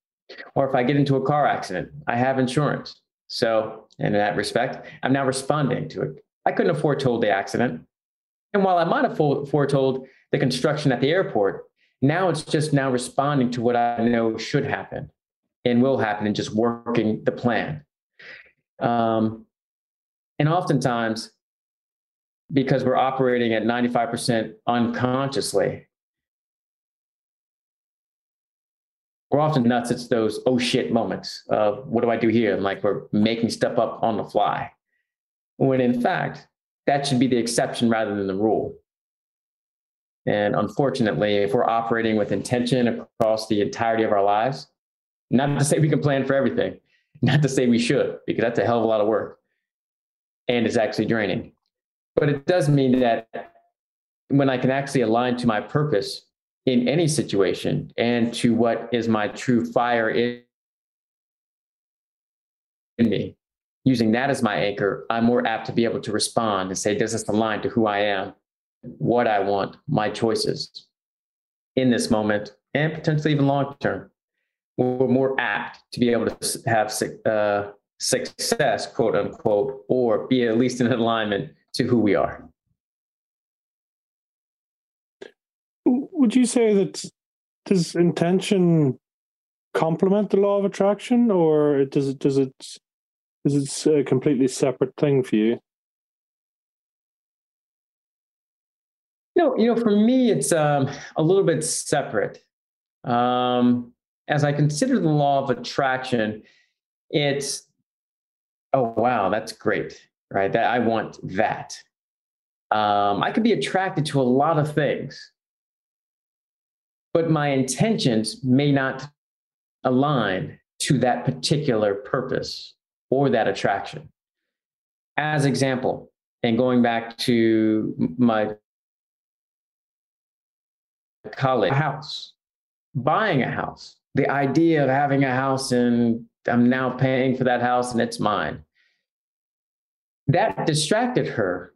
Or if I get into a car accident, I have insurance. So, in that respect, I'm now responding to it. I couldn't have foretold the accident. And while I might have foretold the construction at the airport, now it's just now responding to what I know should happen and will happen and just working the plan. Um, and oftentimes, because we're operating at 95% unconsciously, we're often nuts. It's those oh shit moments of what do I do here? And like we're making stuff up on the fly. When in fact, that should be the exception rather than the rule. And unfortunately, if we're operating with intention across the entirety of our lives, not to say we can plan for everything, not to say we should, because that's a hell of a lot of work and it's actually draining. But it does mean that when I can actually align to my purpose in any situation and to what is my true fire in, me. Using that as my anchor, I'm more apt to be able to respond and say, does this align to who I am, what I want, my choices in this moment, and potentially even long term? We're more apt to be able to have uh, success, quote unquote, or be at least in alignment to who we are. would you say that does intention complement the law of attraction, or does it does it is it a completely separate thing for you? No, you know, for me, it's um, a little bit separate. Um, as I consider the law of attraction, it's oh wow, that's great, right? That I want that. Um, I could be attracted to a lot of things, but my intentions may not align to that particular purpose or that attraction. As example, and going back to my college house, buying a house, the idea of having a house and I'm now paying for that house and it's mine. That distracted her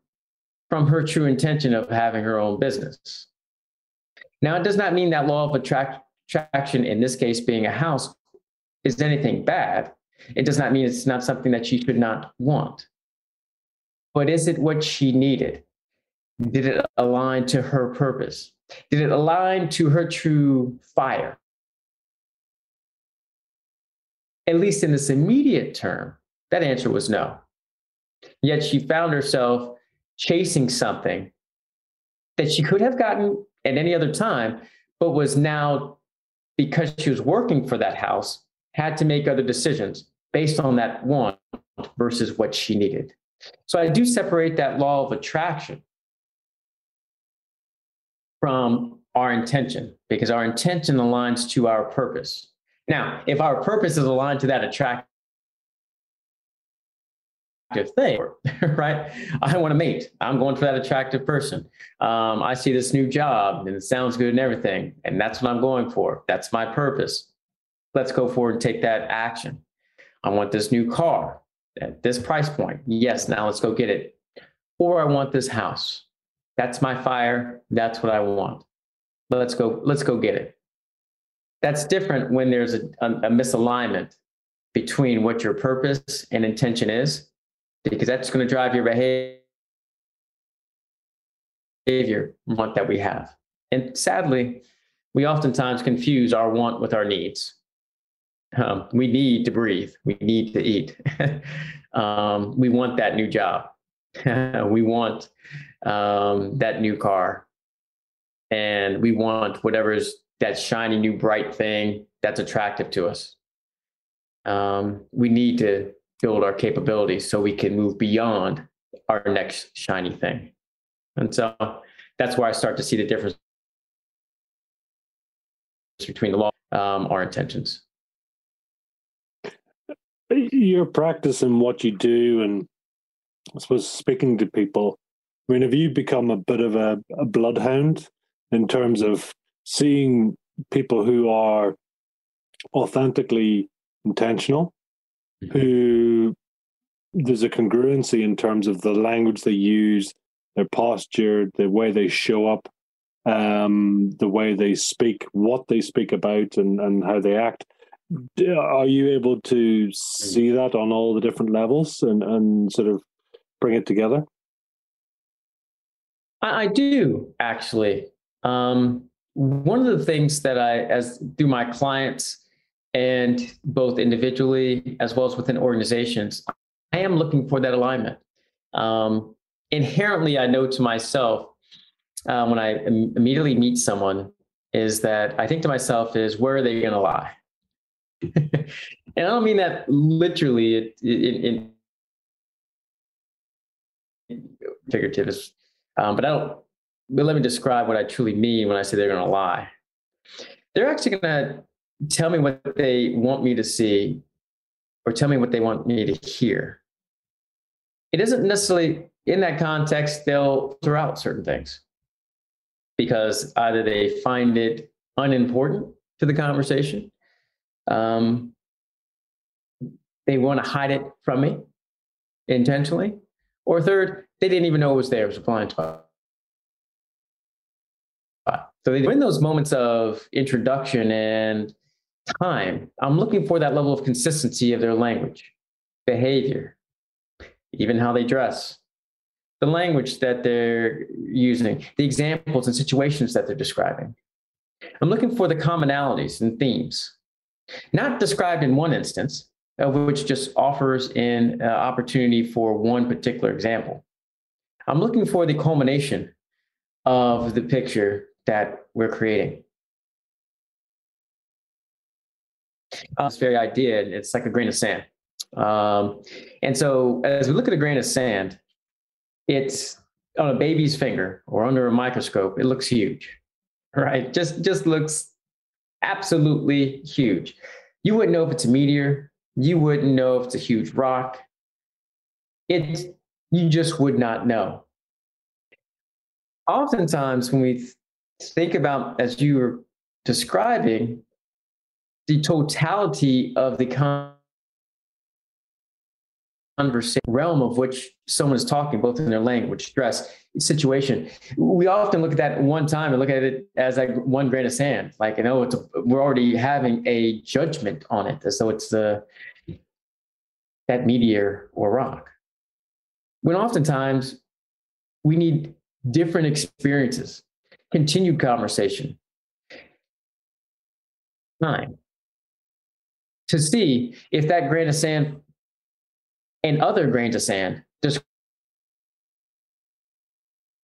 from her true intention of having her own business. Now, it does not mean that law of attract, attraction, in this case being a house, is anything bad. It does not mean it's not something that she should not want. But is it what she needed? Did it align to her purpose? Did it align to her true fire? At least in this immediate term, that answer was no. Yet she found herself chasing something that she could have gotten at any other time, but was now, because she was working for that house, had to make other decisions based on that want versus what she needed. So I do separate that law of attraction from our intention because our intention aligns to our purpose. Now, if our purpose is aligned to that attractive thing, right? I want to mate. I'm going for that attractive person. Um, I see this new job and it sounds good and everything, and that's what I'm going for. That's my purpose. Let's go forward and take that action. I want this new car at this price point. Yes, now let's go get it. Or I want this house. That's my fire. That's what I want. Let's go. Let's go get it. That's different when there's a, a, a misalignment between what your purpose and intention is, because that's going to drive your behavior want that we have. And sadly, we oftentimes confuse our want with our needs. Um, we need to breathe. We need to eat. um, we want that new job. we want um, that new car. And we want whatever's that shiny new bright thing that's attractive to us. Um, we need to build our capabilities so we can move beyond our next shiny thing. And so that's where I start to see the difference between the law, um, our intentions your practice and what you do, and I suppose speaking to people. I mean, have you become a bit of a, a bloodhound in terms of seeing people who are authentically intentional, mm-hmm. who there's a congruency in terms of the language they use, their posture, the way they show up, um, the way they speak, what they speak about, and, and how they act are you able to see that on all the different levels and, and sort of bring it together? I, I do actually. Um, one of the things that I, as through my clients and both individually as well as within organizations, I am looking for that alignment. Um, inherently, I know to myself uh, when I Im- immediately meet someone is that I think to myself is where are they going to lie? and I don't mean that literally in, in figurative, um, but I don't. But let me describe what I truly mean when I say they're going to lie. They're actually going to tell me what they want me to see, or tell me what they want me to hear. It isn't necessarily in that context. They'll throw out certain things because either they find it unimportant to the conversation um, they want to hide it from me intentionally. Or third, they didn't even know it was there. It was a blind spot. So they in those moments of introduction and time, I'm looking for that level of consistency of their language, behavior, even how they dress, the language that they're using, the examples and situations that they're describing. I'm looking for the commonalities and themes not described in one instance, of which just offers an uh, opportunity for one particular example. I'm looking for the culmination of the picture that we're creating. Uh, this very idea, it's like a grain of sand. Um, and so as we look at a grain of sand, it's on a baby's finger or under a microscope, it looks huge, right? Just, just looks absolutely huge. You wouldn't know if it's a meteor. You wouldn't know if it's a huge rock. It, you just would not know. Oftentimes, when we think about, as you were describing, the totality of the conversation realm of which someone is talking, both in their language, stress, situation. We often look at that one time and look at it as like one grain of sand. Like, you know, it's a, we're already having a judgment on it as though it's the that meteor or rock. When oftentimes we need different experiences, continued conversation, time to see if that grain of sand and other grains of sand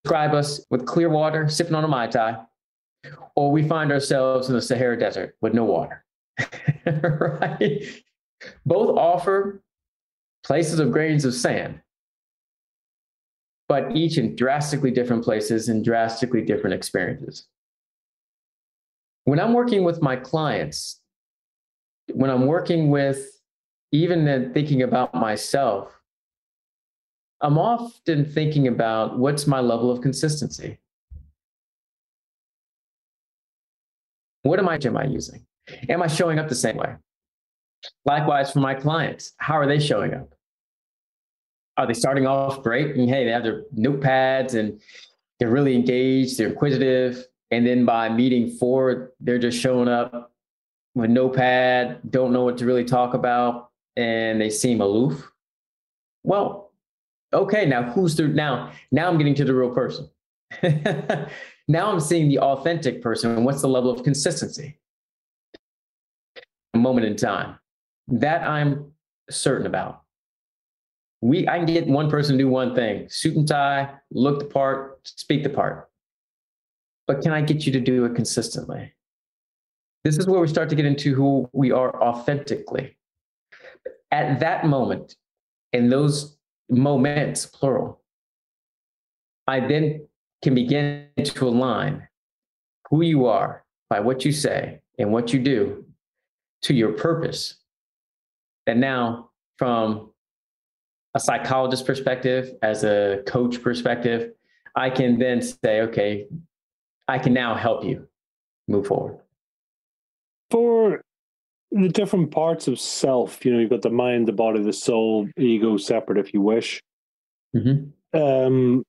describe us with clear water, sipping on a Mai Tai, or we find ourselves in the Sahara Desert with no water. right? Both offer places of grains of sand, but each in drastically different places and drastically different experiences. When I'm working with my clients, when I'm working with even thinking about myself, I'm often thinking about what's my level of consistency? What am I, am I using? Am I showing up the same way? Likewise for my clients, how are they showing up? Are they starting off great? And hey, they have their notepads and they're really engaged, they're inquisitive. And then by meeting four, they're just showing up with notepad, don't know what to really talk about, and they seem aloof. Well, okay, now who's the now? Now I'm getting to the real person. now I'm seeing the authentic person. And what's the level of consistency? A moment in time that I'm certain about. We, I can get one person to do one thing: suit and tie, look the part, speak the part. But can I get you to do it consistently? This is where we start to get into who we are authentically. At that moment, in those moments, plural, I then can begin to align who you are by what you say and what you do to your purpose. And now, from a psychologist perspective, as a coach perspective, I can then say, okay, I can now help you move forward for the different parts of self, you know, you've got the mind, the body, the soul, ego, separate if you wish. Mm-hmm. Um,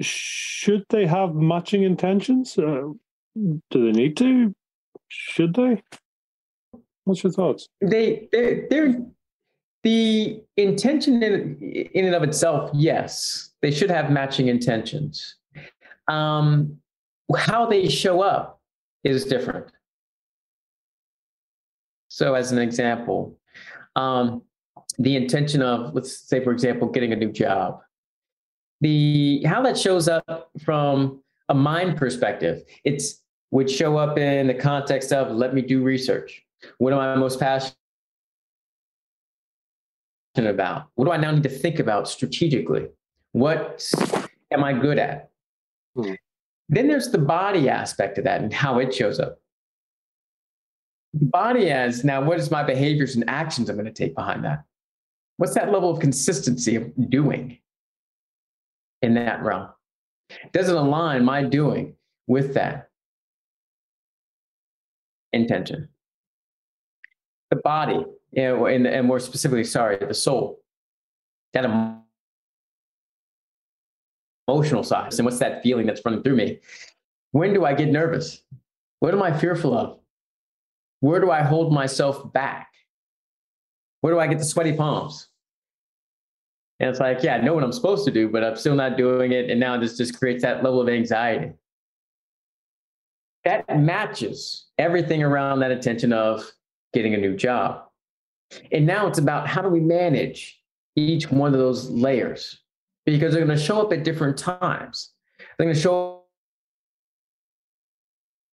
should they have matching intentions? Uh, do they need to? Should they? What's your thoughts? They, they're, they're the intention in, in and of itself, yes, they should have matching intentions. Um, how they show up is different. So, as an example, um, the intention of, let's say, for example, getting a new job, the how that shows up from a mind perspective, it's would show up in the context of let me do research. What am I most passionate about? What do I now need to think about strategically? What am I good at? Hmm. Then there's the body aspect of that and how it shows up body as now what is my behaviors and actions i'm going to take behind that what's that level of consistency of doing in that realm does it align my doing with that intention the body you know, and, and more specifically sorry the soul that emotional side and what's that feeling that's running through me when do i get nervous what am i fearful of where do I hold myself back? Where do I get the sweaty palms? And it's like, yeah, I know what I'm supposed to do, but I'm still not doing it. And now this just creates that level of anxiety. That matches everything around that intention of getting a new job. And now it's about how do we manage each one of those layers? Because they're going to show up at different times. They're going to show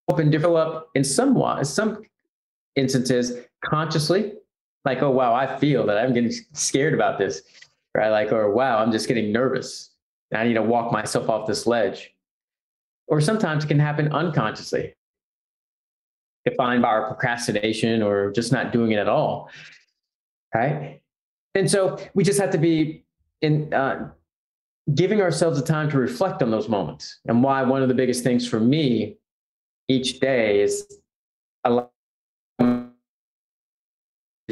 up and show up in some some instances consciously, like, oh, wow, I feel that I'm getting scared about this, right? Like, or wow, I'm just getting nervous. I need to walk myself off this ledge. Or sometimes it can happen unconsciously, defined by our procrastination or just not doing it at all, right? And so we just have to be in uh, giving ourselves the time to reflect on those moments. And why one of the biggest things for me each day is to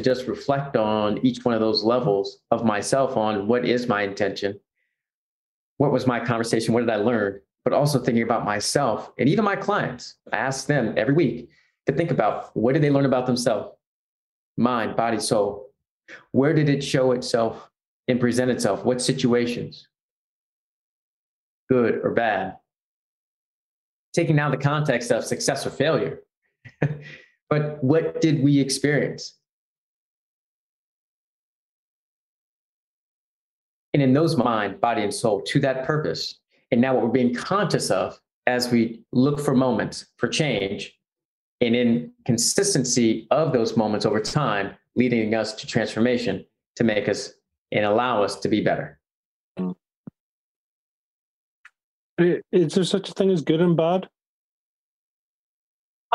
just reflect on each one of those levels of myself on what is my intention, what was my conversation, what did I learn, but also thinking about myself and even my clients. I ask them every week to think about what did they learn about themselves, mind, body, soul. Where did it show itself and present itself? What situations? Good or bad? Taking now the context of success or failure. but what did we experience? And in those mind, body, and soul to that purpose. And now what we're being conscious of as we look for moments for change and in consistency of those moments over time, leading us to transformation to make us and allow us to be better. Is there such a thing as good and bad?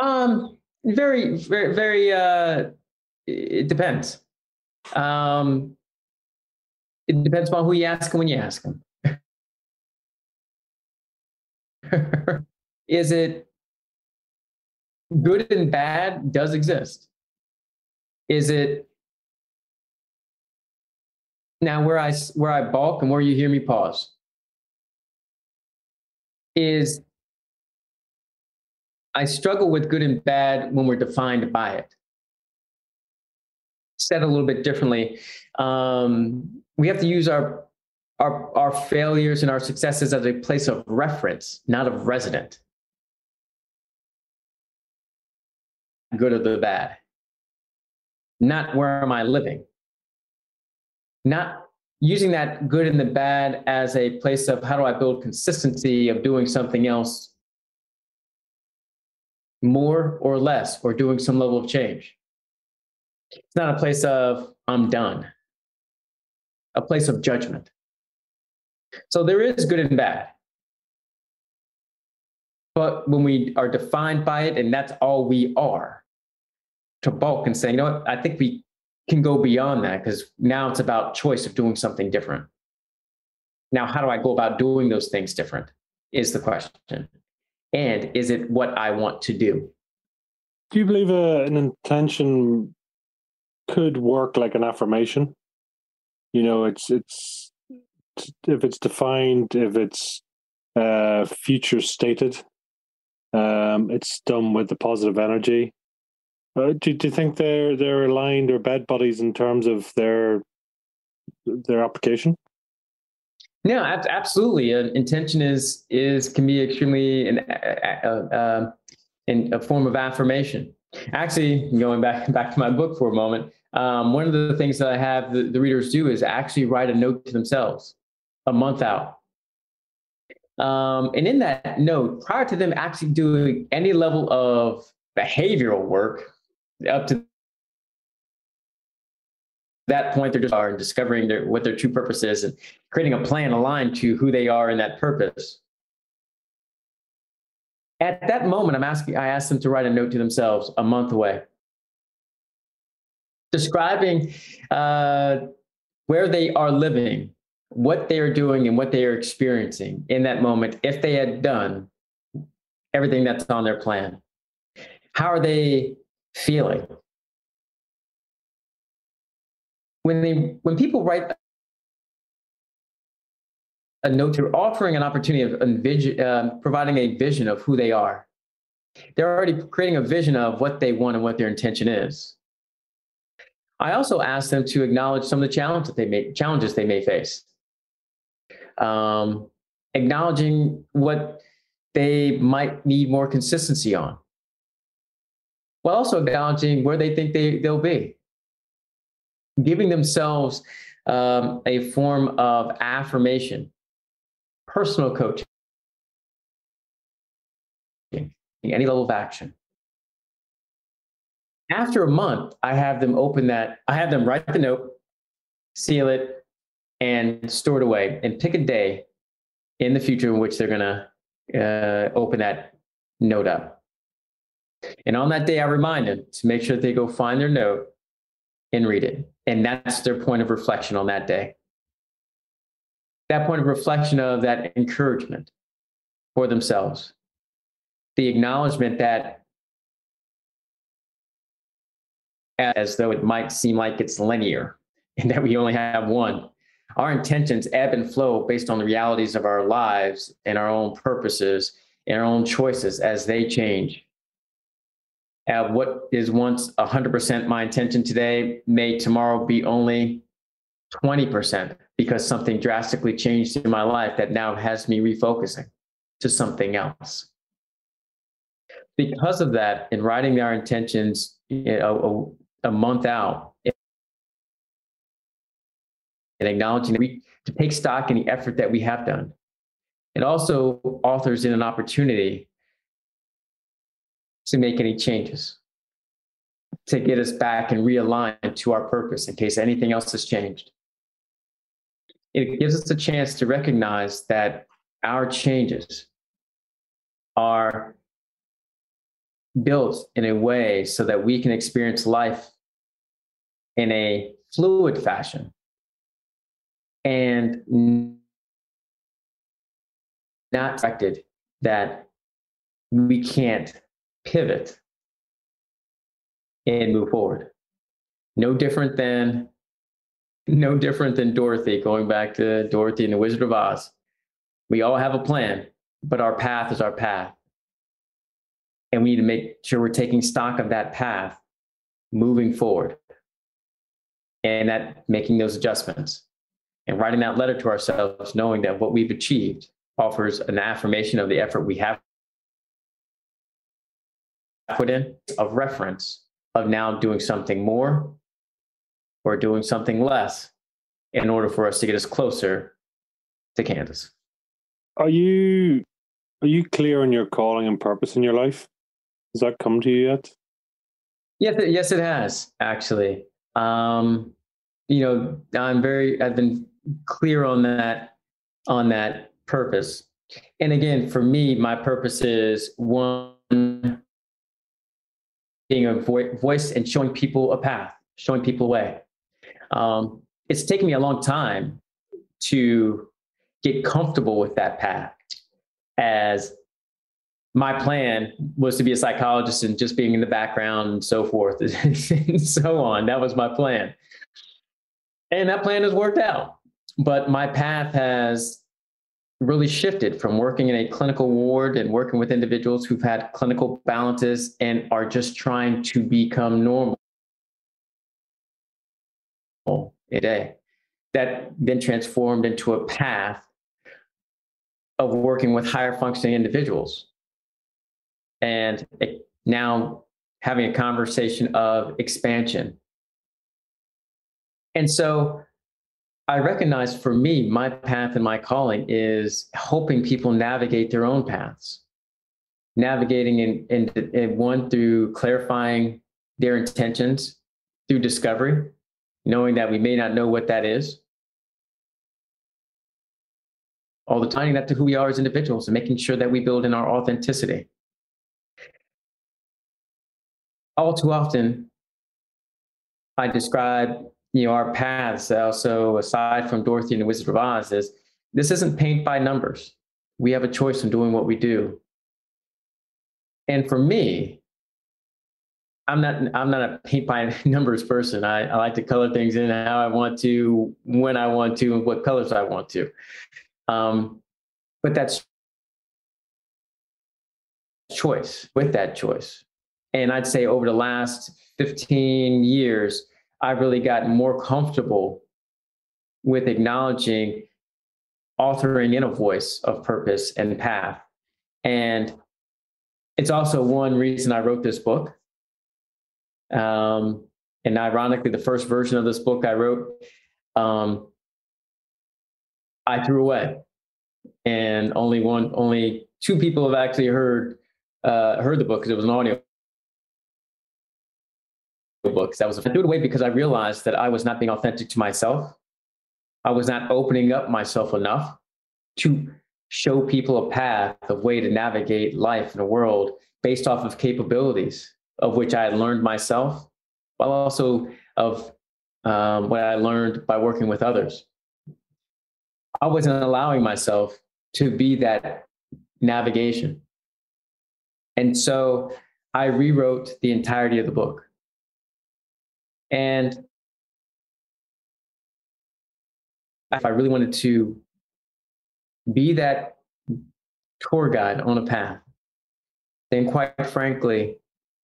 Um, very, very, very. Uh, it depends. Um, it depends upon who you ask and when you ask them. Is it good and bad? Does exist? Is it now where I where I balk and where you hear me pause? Is I struggle with good and bad when we're defined by it. Said a little bit differently, um, we have to use our, our, our failures and our successes as a place of reference, not of resident. Good or the bad. Not where am I living. Not using that good and the bad as a place of how do I build consistency of doing something else more or less or doing some level of change. It's not a place of I'm done, a place of judgment. So there is good and bad. But when we are defined by it and that's all we are, to bulk and saying, you know what, I think we can go beyond that because now it's about choice of doing something different. Now, how do I go about doing those things different? Is the question. And is it what I want to do? Do you believe uh, an intention could work like an affirmation? You know, it's it's if it's defined, if it's uh, future stated, um, it's done with the positive energy. Uh, do, do you think they're they're aligned or bed buddies in terms of their their application? No, absolutely. Uh, intention is is can be extremely an, uh, in a form of affirmation. Actually, going back back to my book for a moment, um, one of the things that I have the, the readers do is actually write a note to themselves a month out. Um, and in that note, prior to them actually doing any level of behavioral work, up to that point, they're just are discovering their, what their true purpose is and creating a plan aligned to who they are and that purpose. At that moment, I'm asking, I asked them to write a note to themselves a month away, describing uh, where they are living, what they are doing, and what they are experiencing in that moment. If they had done everything that's on their plan, how are they feeling? when they when people write a note, they're offering an opportunity of envision, uh, providing a vision of who they are. They're already creating a vision of what they want and what their intention is. I also ask them to acknowledge some of the challenges that they may, challenges they may face. Um, acknowledging what they might need more consistency on, while also acknowledging where they think they, they'll be giving themselves um, a form of affirmation, personal coaching, any level of action. After a month, I have them open that, I have them write the note, seal it, and store it away, and pick a day in the future in which they're going to uh, open that note up. And on that day, I remind them to make sure that they go find their note and read it. And that's their point of reflection on that day. That point of reflection of that encouragement for themselves, the acknowledgement that as though it might seem like it's linear and that we only have one. Our intentions ebb and flow based on the realities of our lives and our own purposes and our own choices as they change. Uh, what is once 100% my intention today may tomorrow be only 20% because something drastically changed in my life that now has me refocusing to something else. Because of that, in writing our intentions a, a month out and acknowledging we to take stock in the effort that we have done, it also authors in an opportunity to make any changes, to get us back and realign to our purpose in case anything else has changed. It gives us a chance to recognize that our changes are built in a way so that we can experience life in a fluid fashion and not expected that we can't pivot and move forward. No different than no different than Dorothy, going back to Dorothy and the Wizard of Oz. We all have a plan, but our path is our path. And we need to make sure we're taking stock of that path moving forward and that making those adjustments and writing that letter to ourselves, knowing that what we've achieved offers an affirmation of the effort we have of reference of now doing something more or doing something less in order for us to get us closer to Kansas. Are you are you clear on your calling and purpose in your life? Has that come to you yet? Yes, yes, it has actually. Um, you know, I'm very. I've been clear on that on that purpose. And again, for me, my purpose is one being a vo- voice and showing people a path, showing people a way. Um, it's taken me a long time to get comfortable with that path as my plan was to be a psychologist and just being in the background and so forth and so on. That was my plan. And that plan has worked out. But my path has really shifted from working in a clinical ward and working with individuals who've had clinical balances and are just trying to become normal a day. That then transformed into a path of working with higher functioning individuals. And now having a conversation of expansion. And so I recognize for me, my path and my calling is helping people navigate their own paths, navigating in, in, in one through clarifying their intentions through discovery, knowing that we may not know what that is. All the time, that to who we are as individuals and making sure that we build in our authenticity. All too often, I describe you know, our paths also, aside from Dorothy and the Wizard of Oz, is this isn't paint by numbers. We have a choice in doing what we do. And for me, I'm not I'm not a paint by numbers person. I, I like to color things in how I want to, when I want to, and what colors I want to. Um, but that's choice with that choice. And I'd say over the last 15 years, I've really gotten more comfortable with acknowledging authoring in a voice of purpose and path. And it's also one reason I wrote this book. Um, and ironically, the first version of this book I wrote, um, I threw away, and only one, only two people have actually heard uh, heard the book because it was an audio books. That was I threw it away because I realized that I was not being authentic to myself. I was not opening up myself enough to show people a path, a way to navigate life in a world based off of capabilities of which I had learned myself, while also of um, what I learned by working with others. I wasn't allowing myself to be that navigation. And so I rewrote the entirety of the book And if I really wanted to be that tour guide on a path, then quite frankly,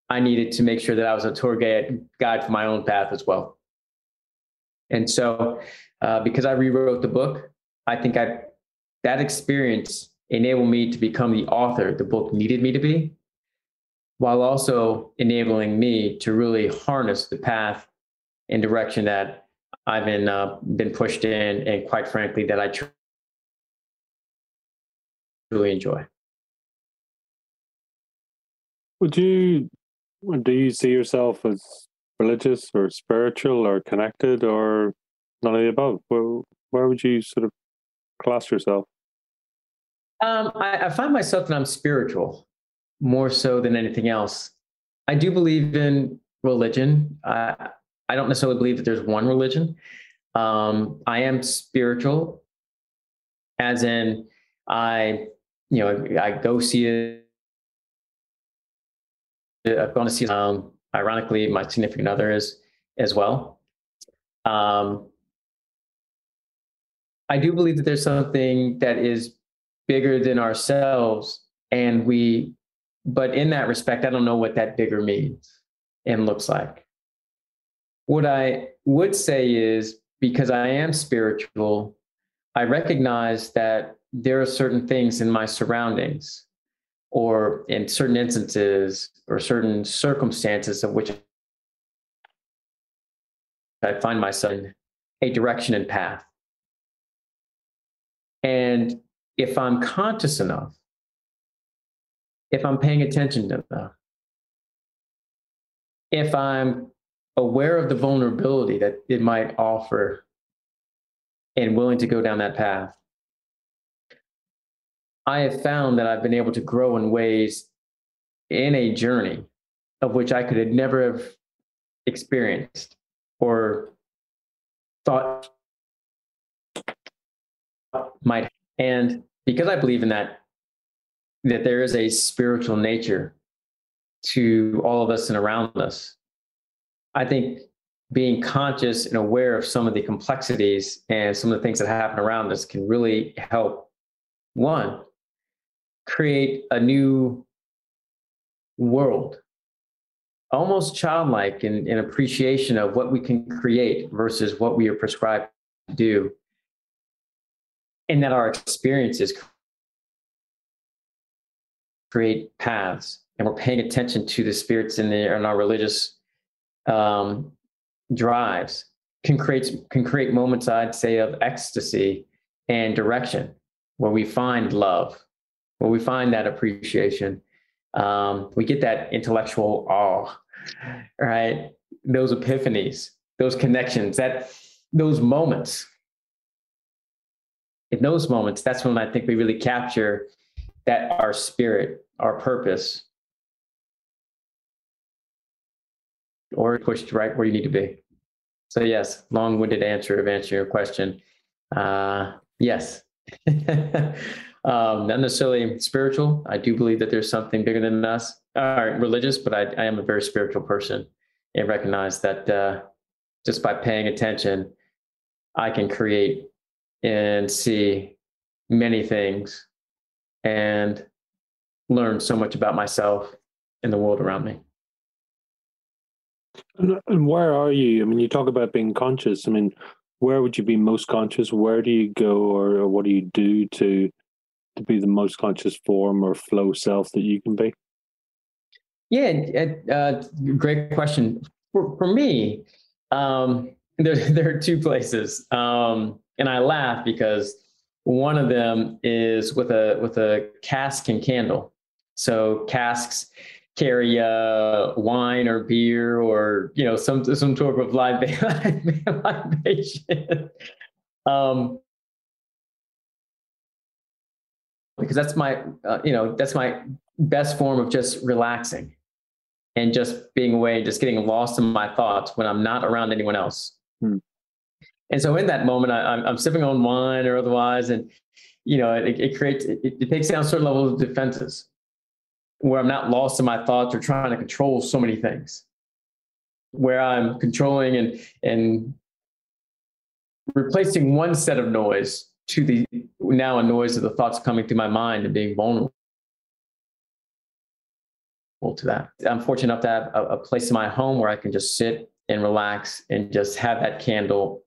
I needed to make sure that I was a tour guide, guide for my own path as well. And so, uh, because I rewrote the book, I think I that experience enabled me to become the author the book needed me to be, while also enabling me to really harness the path and direction that I've been uh, been pushed in, and quite frankly, that I truly enjoy. Would you do you see yourself as religious or spiritual or connected or none of the above? Where, where would you sort of class yourself? Um, I, I find myself that I'm spiritual more so than anything else. I do believe in religion. I don't necessarily believe that there's one religion. Um, I am spiritual, as in I, you know, I go see it. I've gone to see. Um, ironically, my significant other is as well. Um, I do believe that there's something that is bigger than ourselves, and we. But in that respect, I don't know what that bigger means and looks like. What I would say is because I am spiritual, I recognize that there are certain things in my surroundings or in certain instances or certain circumstances of which I find myself in a direction and path. And if I'm conscious enough, if I'm paying attention to enough, if I'm aware of the vulnerability that it might offer and willing to go down that path, I have found that I've been able to grow in ways in a journey of which I could have never have experienced or thought might. And because I believe in that, that there is a spiritual nature to all of us and around us, I think being conscious and aware of some of the complexities and some of the things that happen around us can really help one create a new world almost childlike in, in appreciation of what we can create versus what we are prescribed to do and that our experiences create paths and we're paying attention to the spirits in, the, in our religious um, drives can create can create moments I'd say of ecstasy and direction where we find love, where we find that appreciation. Um, we get that intellectual awe, right? Those epiphanies, those connections, that those moments. In those moments, that's when I think we really capture that our spirit, our purpose, or pushed right where you need to be. So yes, long-winded answer of answering your question. Uh, yes. um, not necessarily spiritual. I do believe that there's something bigger than us, uh, religious, but I, I, am a very spiritual person and recognize that uh, just by paying attention, I can create and see many things and learn so much about myself and the world around me. And, and where are you? I mean, you talk about being conscious. I mean, where would you be most conscious? Where do you go, or, or what do you do to to be the most conscious form or flow self that you can be? Yeah, uh, great question. For, for me, um, there there are two places, um, and I laugh because one of them is with a with a cask and candle. So casks carry uh, wine or beer or you know some some sort of libation. um, because that's my uh, you know that's my best form of just relaxing and just being away, just getting lost in my thoughts when I'm not around anyone else. Hmm. And so in that moment, I, am I'm, I'm sipping on wine or otherwise, and you know, it, it creates it, it takes down certain levels of defenses where I'm not lost in my thoughts or trying to control so many things. where I'm controlling and and replacing one set of noise to the now a noise of the thoughts coming through my mind and being vulnerable to that. I'm fortunate enough to have a, a place in my home where I can just sit and relax and just have that candle,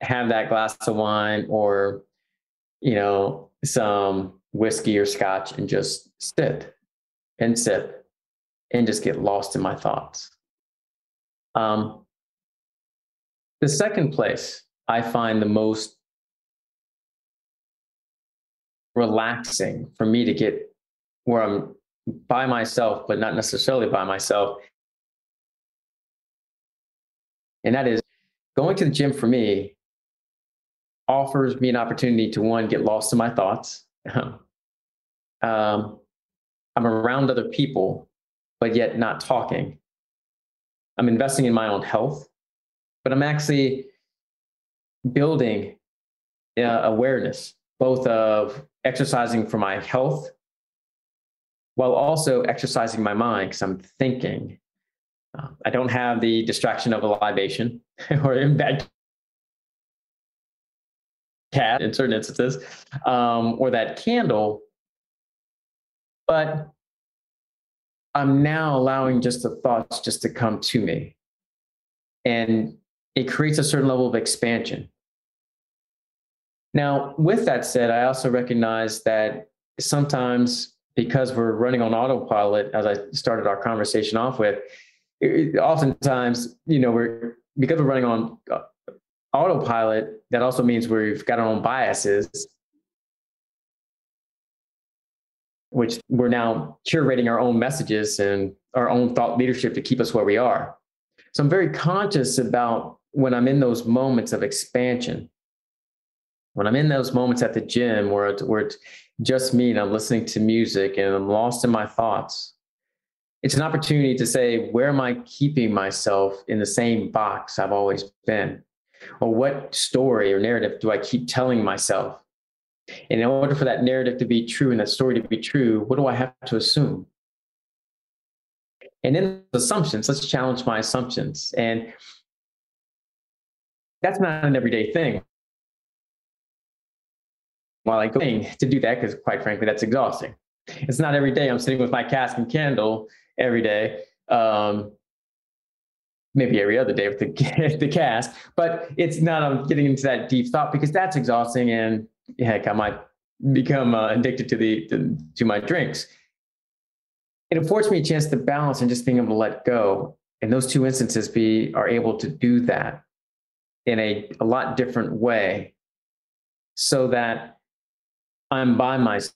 have that glass of wine or, you know, some whiskey or scotch and just sit and sip and just get lost in my thoughts. Um, the second place I find the most relaxing for me to get where I'm by myself, but not necessarily by myself. And that is going to the gym for me offers me an opportunity to one, get lost in my thoughts. um, I'm around other people, but yet not talking. I'm investing in my own health, but I'm actually building uh, awareness, both of exercising for my health while also exercising my mind because I'm thinking. Uh, I don't have the distraction of a libation or in bed cat in certain instances, um, or that candle. But I'm now allowing just the thoughts just to come to me. And it creates a certain level of expansion. Now, with that said, I also recognize that sometimes because we're running on autopilot, as I started our conversation off with, it, oftentimes, you know, we're because we're running on uh, autopilot, that also means we've got our own biases, which we're now curating our own messages and our own thought leadership to keep us where we are. So I'm very conscious about when I'm in those moments of expansion, when I'm in those moments at the gym where it's, where it's just me and I'm listening to music and I'm lost in my thoughts, it's an opportunity to say, where am I keeping myself in the same box I've always been? Or what story or narrative do I keep telling myself? And in order for that narrative to be true and that story to be true, what do I have to assume? And then assumptions, let's challenge my assumptions. And that's not an everyday thing. While I go to do that, because quite frankly, that's exhausting. It's not every day I'm sitting with my cask and candle every day. Um, maybe every other day with the, the cask, but it's not I'm getting into that deep thought because that's exhausting and heck, I might become uh, addicted to the to, to my drinks. It affords me a chance to balance and just being able to let go. And those two instances be are able to do that in a, a lot different way so that I'm by myself.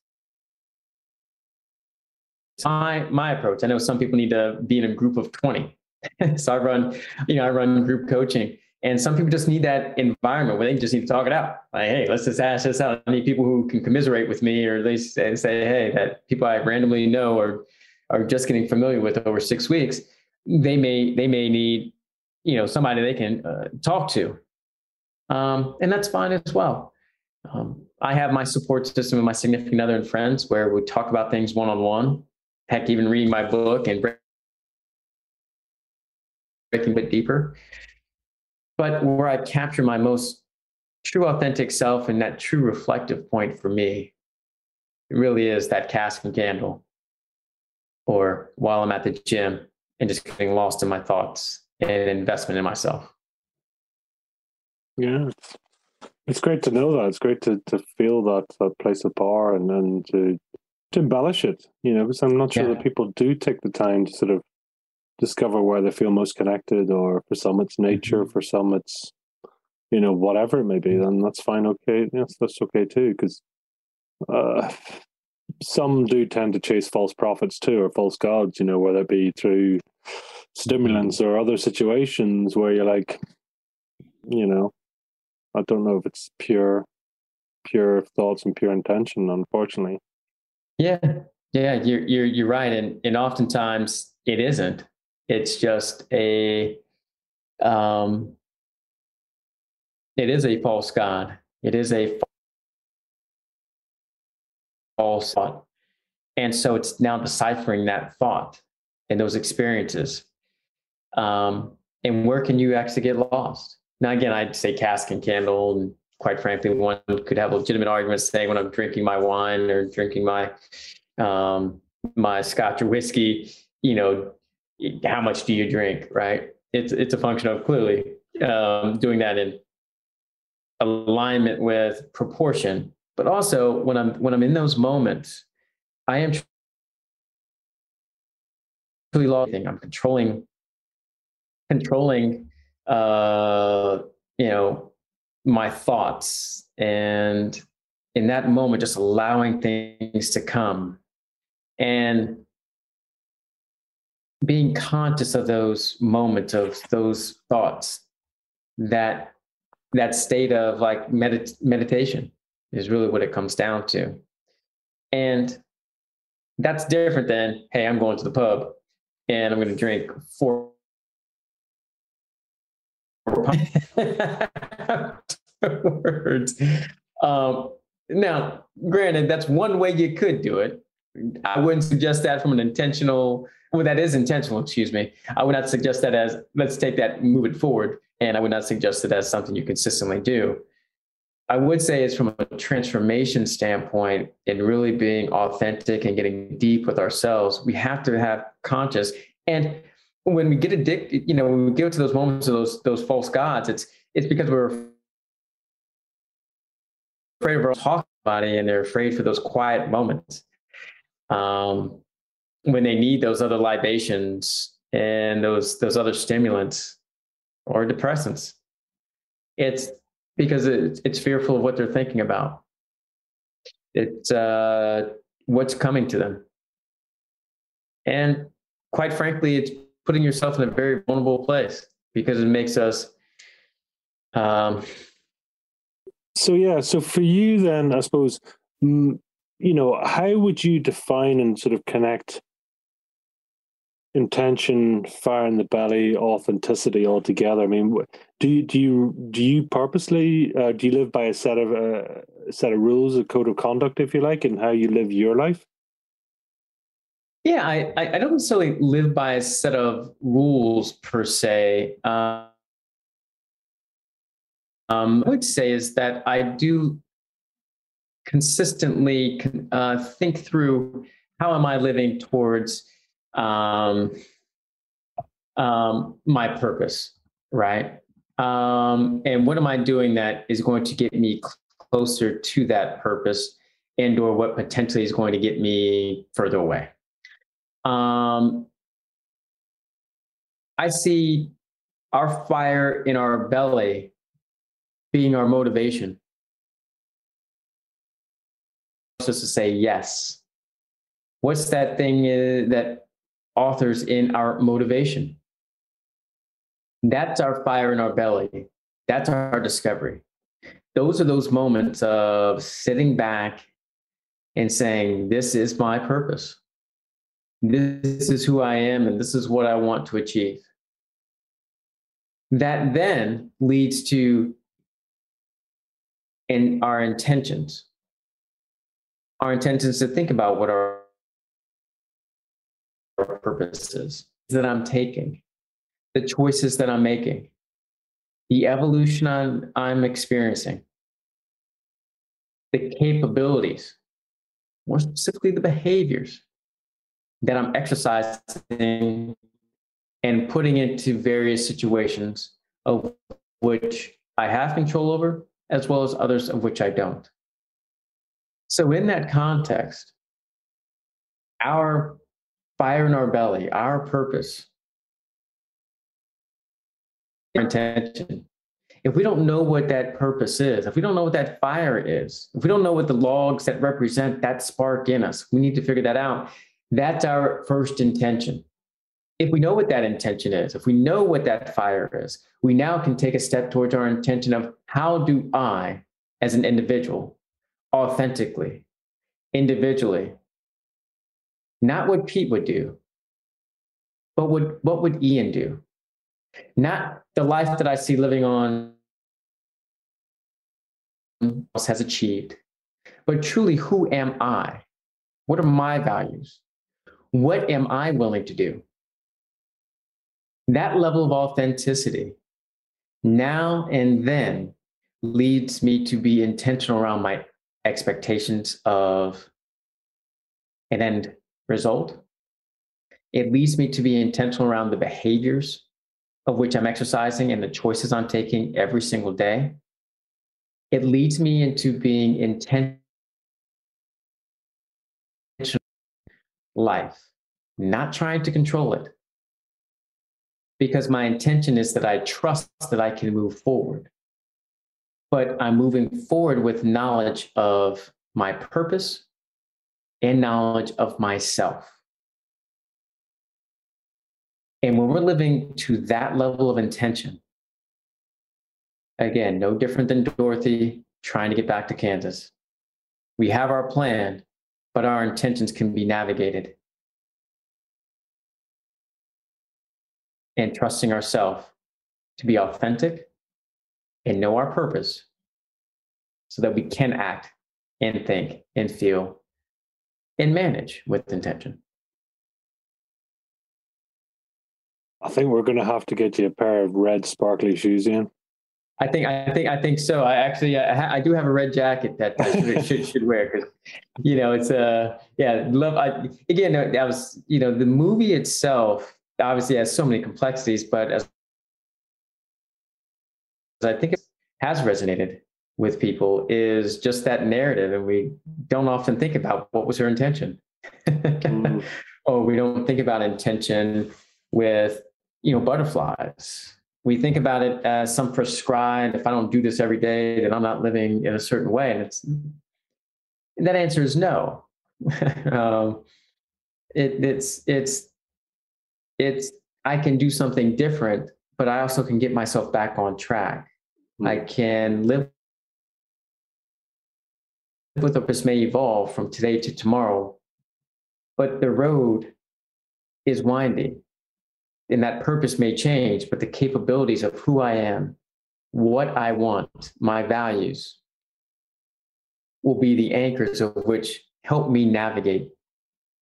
My, my approach, I know some people need to be in a group of 20. so I run, you know, I run group coaching and some people just need that environment where they just need to talk it out. Like, hey, let's just hash this out. I need people who can commiserate with me or they say, say hey, that people I randomly know or are just getting familiar with over six weeks, they may, they may need, you know, somebody they can uh, talk to. Um, and that's fine as well. Um, I have my support system with my significant other and friends where we talk about things one on one. Heck, even reading my book and breaking a bit deeper. But where I capture my most true, authentic self and that true reflective point for me, it really is that cask and candle, or while I'm at the gym and just getting lost in my thoughts and investment in myself. Yeah, it's great to know that. It's great to to feel that that place of power and and to to embellish it. You know, because I'm not sure yeah. that people do take the time to sort of discover where they feel most connected, or for some it's nature, mm-hmm. for some it's you know whatever it may be. Then that's fine. Okay, yes, that's okay too. Because uh, some do tend to chase false prophets too, or false gods. You know, whether it be through stimulants or other situations where you're like, you know, I don't know if it's pure, pure thoughts and pure intention. Unfortunately. Yeah, yeah, you're you're you're right, and and oftentimes it isn't. It's just a, um, it is a false god. It is a false thought, and so it's now deciphering that thought and those experiences. Um, and where can you actually get lost? Now, again, I'd say cask and candle, and quite frankly, one could have legitimate arguments saying when I'm drinking my wine or drinking my um, my scotch or whiskey, you know, how much do you drink, right? It's it's a function of clearly um, doing that in alignment with proportion, but also when I'm when I'm in those moments, I am truly loving. I'm controlling controlling uh, you know my thoughts and in that moment just allowing things to come and being conscious of those moments of those thoughts that that state of like medit- meditation is really what it comes down to. And that's different than hey i'm going to the pub and i'm going to drink four words um, now granted that's one way you could do it. I wouldn't suggest that from an intentional, well, that is intentional, excuse me. I would not suggest that as, let's take that, move it forward. And I would not suggest it as something you consistently do. I would say it's from a transformation standpoint and really being authentic and getting deep with ourselves. We have to have conscious. And when we get addicted, you know, when we get to those moments of those those false gods, it's it's because we're afraid of our talk body and they're afraid for those quiet moments um, when they need those other libations and those those other stimulants or depressants. It's because it, it's fearful of what they're thinking about. It's uh, what's coming to them, and quite frankly, it's putting yourself in a very vulnerable place because it makes us. Um, so yeah, so for you then, I suppose you know, how would you define and sort of connect intention, fire in the belly, authenticity all together? I mean, do you do you do you purposely uh, do you live by a set of uh, a set of rules, a code of conduct, if you like, in how you live your life? Yeah, I I don't necessarily live by a set of rules per se. Um, um, I would say is that I do consistently uh, think through how am I living towards um, um, my purpose, right? Um, and what am I doing that is going to get me closer to that purpose, and or what potentially is going to get me further away? Um, I see our fire in our belly being our motivation us to say yes. What's that thing uh, that authors in our motivation? That's our fire in our belly. That's our discovery. Those are those moments of sitting back and saying, This is my purpose. This is who I am, and this is what I want to achieve. That then leads to in our intentions our intentions to think about what our, our purpose that I'm taking, the choices that I'm making, the evolution I'm, I'm experiencing, the capabilities, more specifically, the behaviors that I'm exercising and putting into various situations of which I have control over, as well as others of which I don't. So, in that context, our fire in our belly, our purpose, our intention, if we don't know what that purpose is, if we don't know what that fire is, if we don't know what the logs that represent that spark in us, we need to figure that out. That's our first intention. If we know what that intention is, if we know what that fire is, we now can take a step towards our intention of how do I, as an individual, authentically, individually. Not what Pete would do, but what, what would Ian do? Not the life that I see living on has achieved, but truly who am I? What are my values? What am I willing to do? That level of authenticity now and then leads me to be intentional around my expectations of an end result. It leads me to be intentional around the behaviors of which I'm exercising and the choices I'm taking every single day. It leads me into being intentional life, not trying to control it. Because my intention is that I trust that I can move forward. But I'm moving forward with knowledge of my purpose and knowledge of myself. And when we're living to that level of intention, again, no different than Dorothy trying to get back to Kansas. We have our plan, but our intentions can be navigated. And trusting ourselves to be authentic and know our purpose so that we can act and think and feel and manage with intention. I think we're going to have to get you a pair of red sparkly shoes, Ian. I think I think I think so. I actually I, I do have a red jacket that I should should, should wear because you know it's a uh, yeah love. I, again, that was you know the movie itself obviously has so many complexities, but as, as I think it has resonated with people is just that narrative, and we don't often think about what was her intention. mm. Oh, we don't think about intention with you know butterflies we think about it as some prescribed if i don't do this every day then i'm not living in a certain way and it's and that answer is no um, it, it's it's it's i can do something different but i also can get myself back on track mm-hmm. i can live with a purpose may evolve from today to tomorrow but the road is winding and that purpose may change, but the capabilities of who I am, what I want, my values will be the anchors of which help me navigate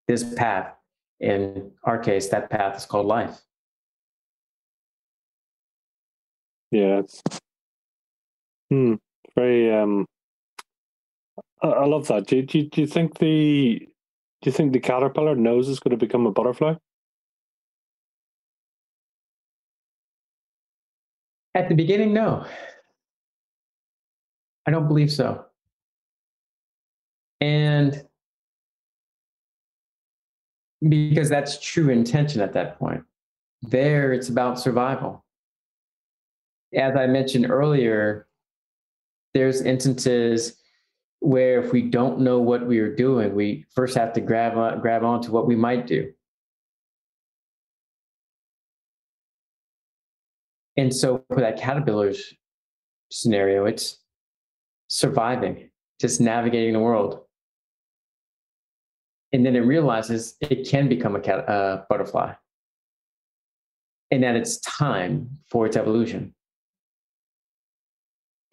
this path. In our case, that path is called life. Yeah, hmm, very. Um, I, love that. Do, do, do you think the do you think the caterpillar knows it's going to become a butterfly? At the beginning, no. I don't believe so. And because that's true intention at that point. There, it's about survival. As I mentioned earlier, there's instances where if we don't know what we are doing, we first have to grab on, grab what we might do. And so for that caterpillar's scenario, it's surviving, just navigating the world. And then it realizes it can become a cat, uh, butterfly and that it's time for its evolution.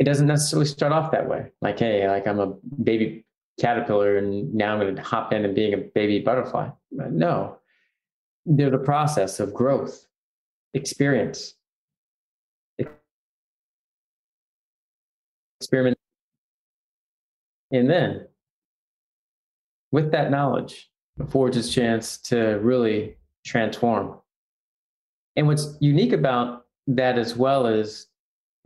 It doesn't necessarily start off that way. Like, hey, like I'm a baby caterpillar and now I'm going to hop in and being a baby butterfly. No, they're the process of growth, experience, experiment. And then, with that knowledge, affords its chance to really transform. And what's unique about that as well is,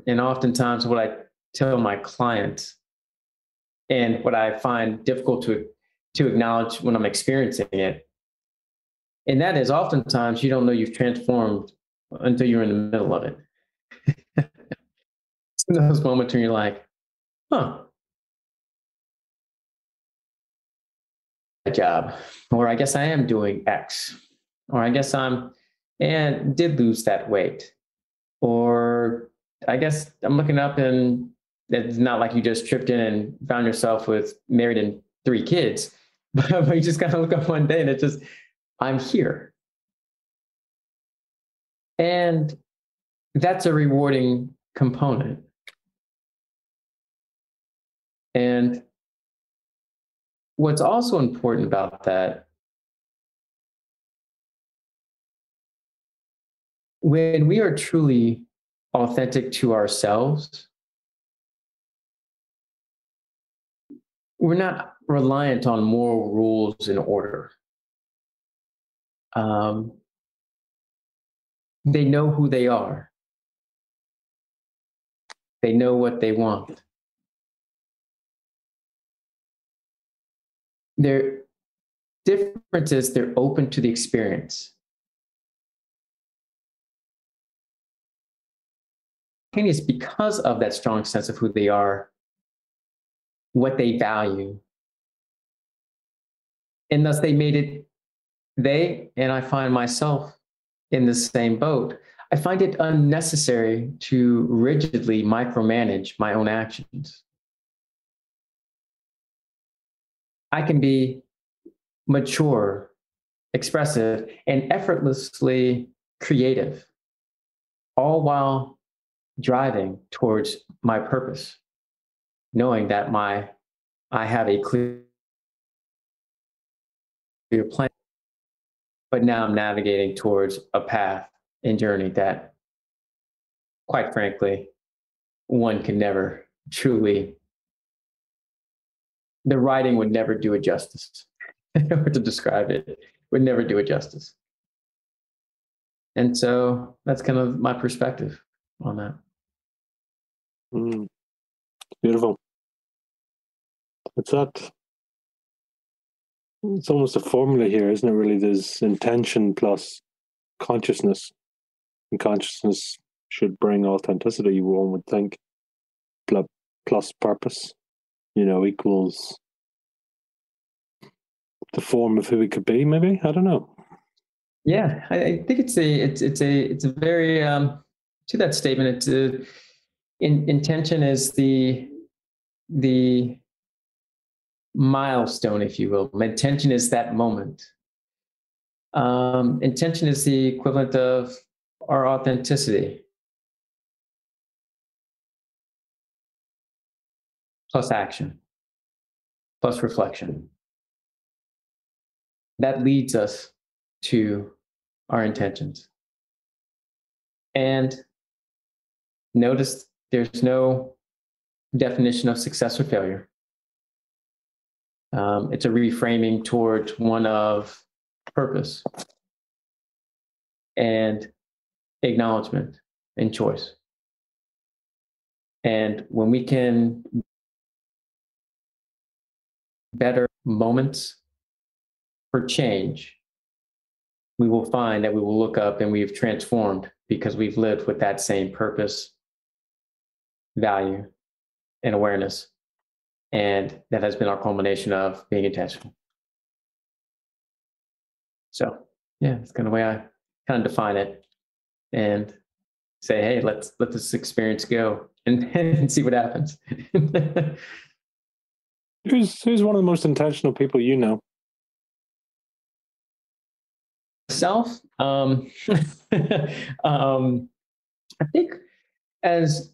and oftentimes what I tell my clients, and what I find difficult to, to acknowledge when I'm experiencing it, and that is oftentimes you don't know you've transformed until you're in the middle of it. in those moments when you're like, huh, a job, or I guess I am doing X, or I guess I'm and did lose that weight, or I guess I'm looking up and it's not like you just tripped in and found yourself with married and three kids, but you just kind of look up one day and it's just, I'm here. And that's a rewarding component. And what's also important about that, when we are truly authentic to ourselves, we're not reliant on moral rules and order. Um, they know who they are. They know what they want. Their difference is they're open to the experience. It's because of that strong sense of who they are, what they value. And thus they made it, they, and I find myself in the same boat. I find it unnecessary to rigidly micromanage my own actions. I can be mature, expressive, and effortlessly creative, all while driving towards my purpose, knowing that my I have a clear, plan. But now I'm navigating towards a path and journey that, quite frankly, one can never truly. The writing would never do it justice. or to describe it would never do it justice. And so that's kind of my perspective on that. Mm. Beautiful. It's that. It's almost a formula here, isn't it? Really, there's intention plus consciousness, and consciousness should bring authenticity. One would think, plus purpose, you know, equals the form of who we could be. Maybe I don't know. Yeah, I, I think it's a it's it's a it's a very um, to that statement. It's a in, intention is the the milestone, if you will. Intention is that moment. Um, intention is the equivalent of our authenticity. Plus action, plus reflection that leads us to our intentions. And notice there's no definition of success or failure. Um, it's a reframing towards one of purpose and acknowledgement and choice. And when we can better moments for change, we will find that we will look up and we've transformed because we've lived with that same purpose, value, and awareness. And that has been our culmination of being intentional. So, yeah, it's kind of the way I kind of define it and say, hey, let's let this experience go and, and see what happens. who's who's one of the most intentional people you know? Self, um, um, I think as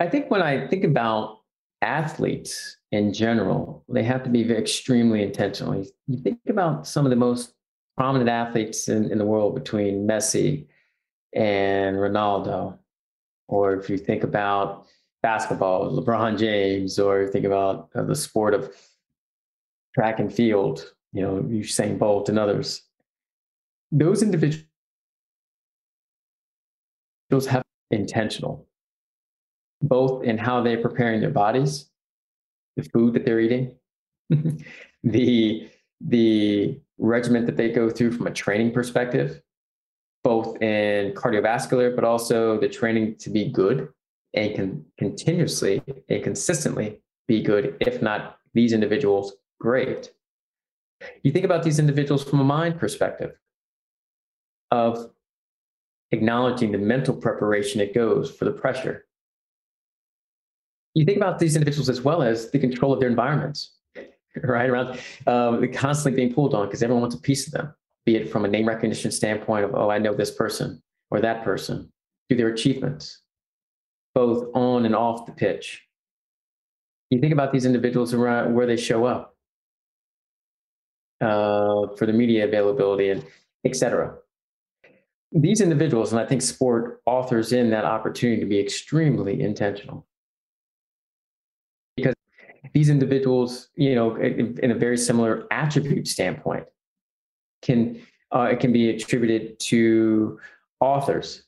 I think when I think about athletes in general, they have to be extremely intentional. You think about some of the most prominent athletes in, in the world between Messi and Ronaldo, or if you think about basketball, LeBron James, or you think about uh, the sport of track and field, you know, Usain Bolt and others those individuals have intentional, both in how they're preparing their bodies, the food that they're eating, the the regiment that they go through from a training perspective, both in cardiovascular, but also the training to be good and can continuously and consistently be good, if not these individuals, great. You think about these individuals from a mind perspective of acknowledging the mental preparation it goes for the pressure. You think about these individuals as well as the control of their environments, right? Around um, constantly being pulled on because everyone wants a piece of them, be it from a name recognition standpoint of, oh, I know this person or that person, through their achievements, both on and off the pitch. You think about these individuals around where they show up uh, for the media availability and et cetera these individuals, and I think sport authors in that opportunity to be extremely intentional. These individuals, you know, in a very similar attribute standpoint, can uh, it can be attributed to authors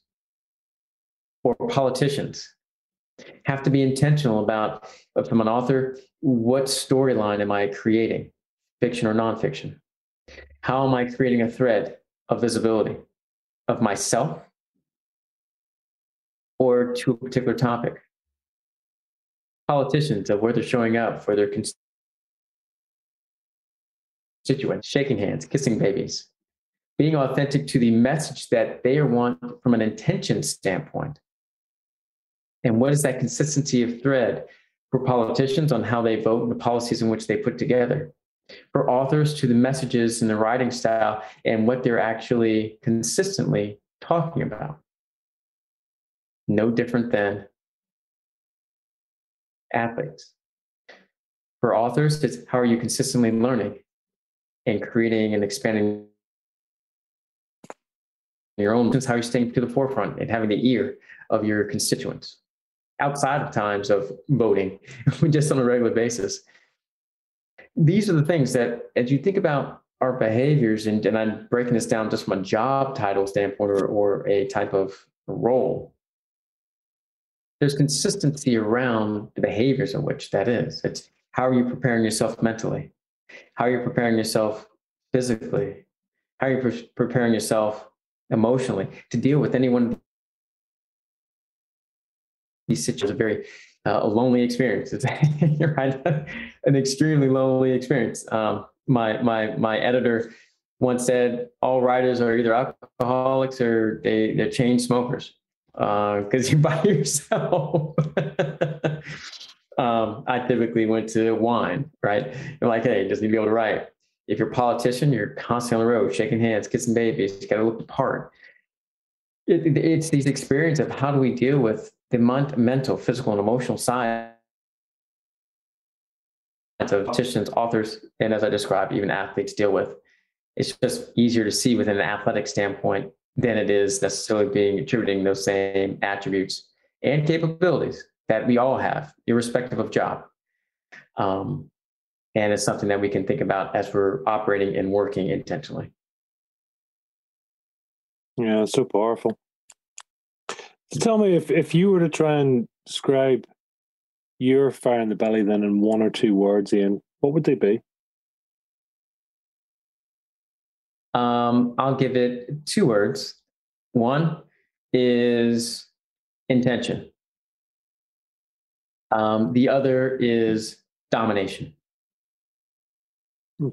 or politicians. Have to be intentional about, from an author, what storyline am I creating, fiction or nonfiction? How am I creating a thread of visibility of myself or to a particular topic? Politicians of where they're showing up for their constituents, shaking hands, kissing babies, being authentic to the message that they want from an intention standpoint. And what is that consistency of thread for politicians on how they vote and the policies in which they put together? For authors to the messages and the writing style and what they're actually consistently talking about. No different than athletes. For authors, it's how are you consistently learning and creating and expanding your own how you're staying to the forefront and having the ear of your constituents outside of times of voting, just on a regular basis. These are the things that, as you think about our behaviors, and, and I'm breaking this down just from a job title standpoint or, or a type of role, there's consistency around the behaviors in which that is. It's how are you preparing yourself mentally? How are you preparing yourself physically? How are you pre- preparing yourself emotionally to deal with anyone these situations a very uh, a lonely experience. It's right, an extremely lonely experience. Um, my my my editor once said all writers are either alcoholics or they they're chain smokers because uh, you're by yourself. um, I typically went to wine, right? I'm like, hey, just need to be able to write. If you're a politician, you're constantly on the road, shaking hands, kissing babies. You got to look the part. It, it's these experiences of how do we deal with the mental, physical, and emotional side of politicians, authors, and as I described, even athletes deal with. It's just easier to see within an athletic standpoint than it is necessarily being attributing those same attributes and capabilities that we all have, irrespective of job. Um, and it's something that we can think about as we're operating and working intentionally. Yeah, so powerful. So tell me if, if you were to try and describe your fire in the belly then in one or two words, Ian, what would they be? Um, I'll give it two words. One is intention. Um, the other is domination. Hmm.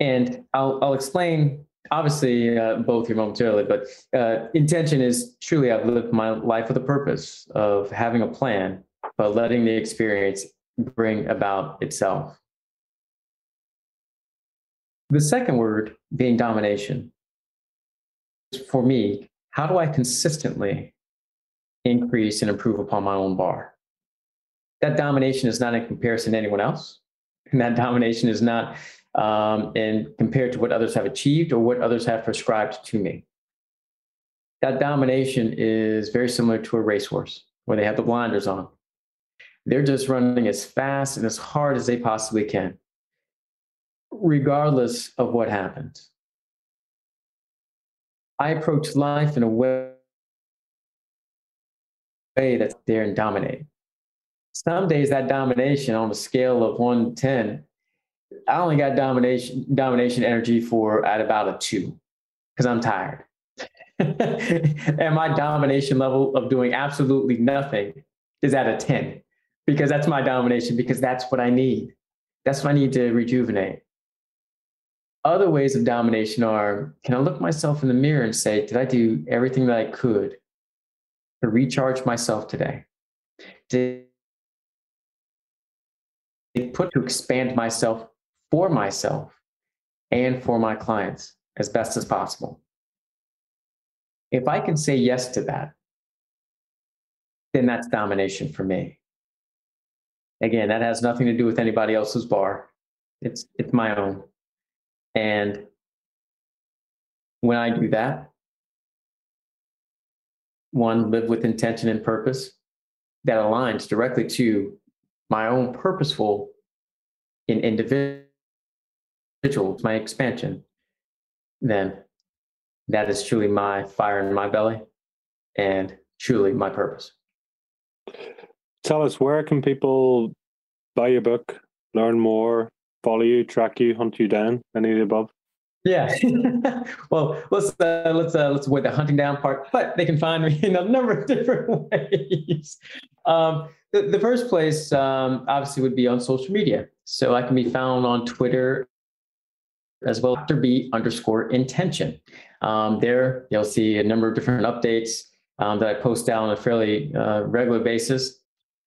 And I'll, I'll explain obviously uh, both here momentarily, but uh, intention is truly I've lived my life with a purpose of having a plan, but letting the experience bring about itself. The second word being domination. For me, how do I consistently increase and improve upon my own bar? That domination is not in comparison to anyone else. And that domination is not um, and compared to what others have achieved or what others have prescribed to me. That domination is very similar to a racehorse where they have the blinders on. They're just running as fast and as hard as they possibly can, regardless of what happens. I approach life in a way that's there and dominate. Some days that domination on a scale of 1 to 10 I only got domination domination energy for at about a two because I'm tired. and my domination level of doing absolutely nothing is at a 10 because that's my domination because that's what I need. That's what I need to rejuvenate. Other ways of domination are can I look myself in the mirror and say, did I do everything that I could to recharge myself today? Did I put to expand myself for myself and for my clients as best as possible. If I can say yes to that, then that's domination for me. Again, that has nothing to do with anybody else's bar. It's it's my own. And when I do that, one, live with intention and purpose that aligns directly to my own purposeful in individual, my expansion, then that is truly my fire in my belly and truly my purpose. Tell us where can people buy your book, learn more, follow you, track you, hunt you down, any of the above? Yeah. well, let's uh, let's uh, let's avoid the hunting down part, but they can find me in a number of different ways. Um, the, the first place, um, obviously, would be on social media. So I can be found on Twitter as well, Dr. B underscore intention. Um, there, you'll see a number of different updates um, that I post out on a fairly uh, regular basis.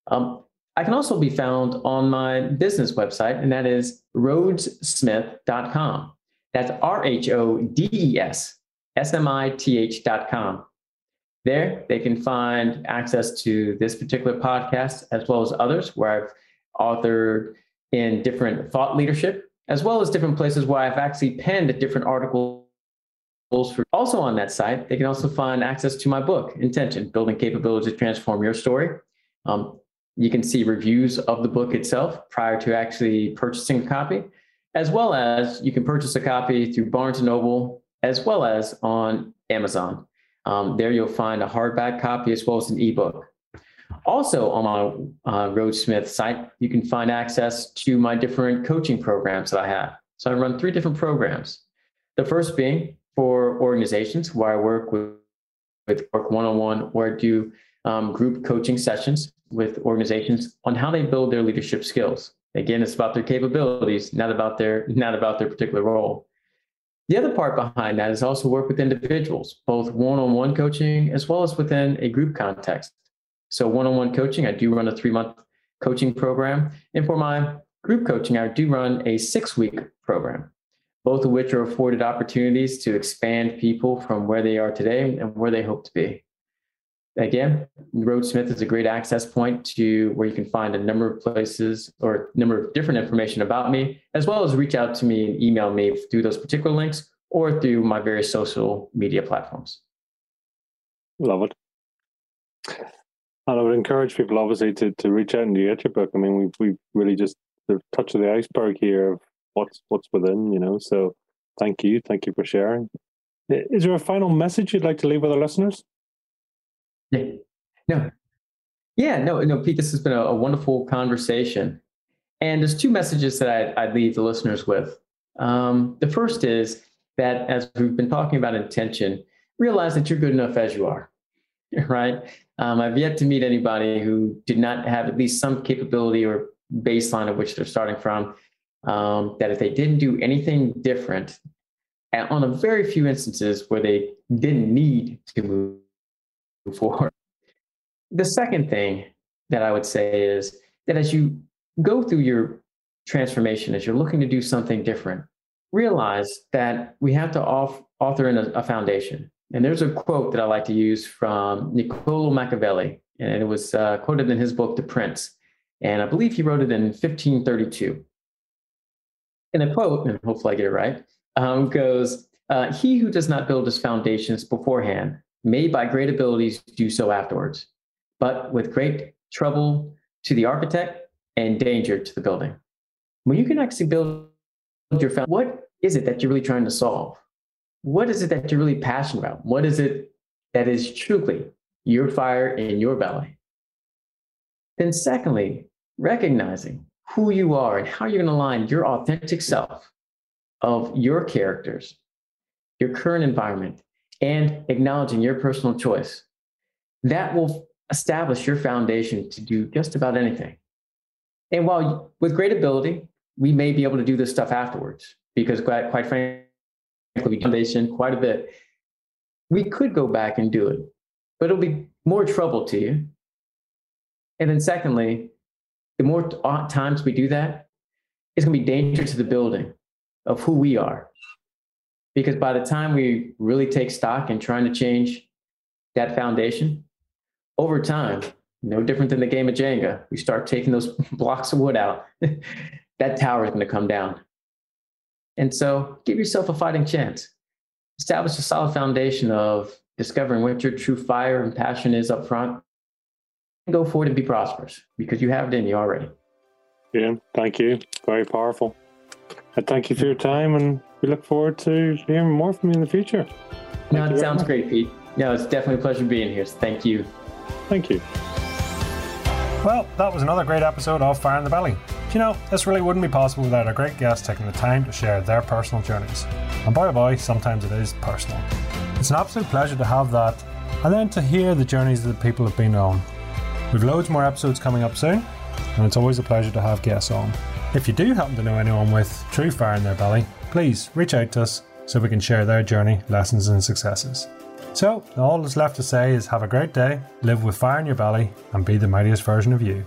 Um, I can also be found on my business website, and that is rhodessmith.com. That's R H O D E S S M I T H.com. There, they can find access to this particular podcast as well as others where I've authored in different thought leadership, as well as different places where I've actually penned different articles. Also on that site, they can also find access to my book, Intention Building Capability to Transform Your Story. Um, you can see reviews of the book itself prior to actually purchasing a copy, as well as you can purchase a copy through Barnes & Noble, as well as on Amazon. Um, there you'll find a hardback copy as well as an ebook. Also on my uh, Rhodessmith site, you can find access to my different coaching programs that I have. So I run three different programs. The first being for organizations where I work with, with work one-on-one or I do um, group coaching sessions with organizations on how they build their leadership skills. Again, it's about their capabilities, not about their not about their particular role. The other part behind that is also work with individuals, both one-on-one coaching as well as within a group context. So one-on-one coaching, I do run a three-month coaching program. And for my group coaching, I do run a six-week program, both of which are afforded opportunities to expand people from where they are today and where they hope to be. Again, Rhodessmith is a great access point to where you can find a number of places or number of different information about me, as well as reach out to me and email me through those particular links or through my various social media platforms. Love it. And I would encourage people, obviously, to, to reach out and get your book. I mean, we we really just the touch of the iceberg here of what's what's within, you know. So, thank you, thank you for sharing. Is there a final message you'd like to leave with our listeners? Yeah. No. Yeah, no, no, Pete, this has been a, a wonderful conversation. And there's two messages that I'd, I'd leave the listeners with. Um, the first is that as we've been talking about intention, realize that you're good enough as you are, right? Um, I've yet to meet anybody who did not have at least some capability or baseline of which they're starting from. Um, that if they didn't do anything different, on a very few instances where they didn't need to move forward. The second thing that I would say is that as you go through your transformation, as you're looking to do something different, realize that we have to off, author in a, a foundation. And there's a quote that I like to use from Niccolo Machiavelli, and it was uh, quoted in his book, The Prince. And I believe he wrote it in 1532. And the quote, and hopefully I get it right, um, goes, uh, He who does not build his foundations beforehand may by great abilities do so afterwards, but with great trouble to the architect and danger to the building. When you can actually build your foundation, what is it that you're really trying to solve? What is it that you're really passionate about? What is it that is truly your fire in your belly? Then, secondly, recognizing who you are and how you're going to align your authentic self of your characters, your current environment, and acknowledging your personal choice. That will establish your foundation to do just about anything. And while with great ability, we may be able to do this stuff afterwards because quite, quite frankly, we foundation quite a bit. We could go back and do it, but it'll be more trouble to you. And then secondly, the more times we do that, it's going to be danger to the building of who we are because by the time we really take stock in trying to change that foundation over time, no different than the game of Jenga, we start taking those blocks of wood out, that tower is going to come down. And so give yourself a fighting chance. Establish a solid foundation of discovering what your true fire and passion is up front, and go forward and be prosperous because you have it in you already. Yeah, thank you. Very powerful. And thank you for your time, and we look forward to hearing more from you in the future. Thank no, it sounds great, Pete. No, it's definitely a pleasure being here. So thank you. Thank you. Well, that was another great episode of Fire in the Belly. You know, this really wouldn't be possible without our great guests taking the time to share their personal journeys. And boy oh boy, sometimes it is personal. It's an absolute pleasure to have that, and then to hear the journeys that people have been on. We've loads more episodes coming up soon, and it's always a pleasure to have guests on. If you do happen to know anyone with true fire in their belly, please reach out to us so we can share their journey, lessons, and successes. So, all that's left to say is have a great day, live with fire in your belly, and be the mightiest version of you.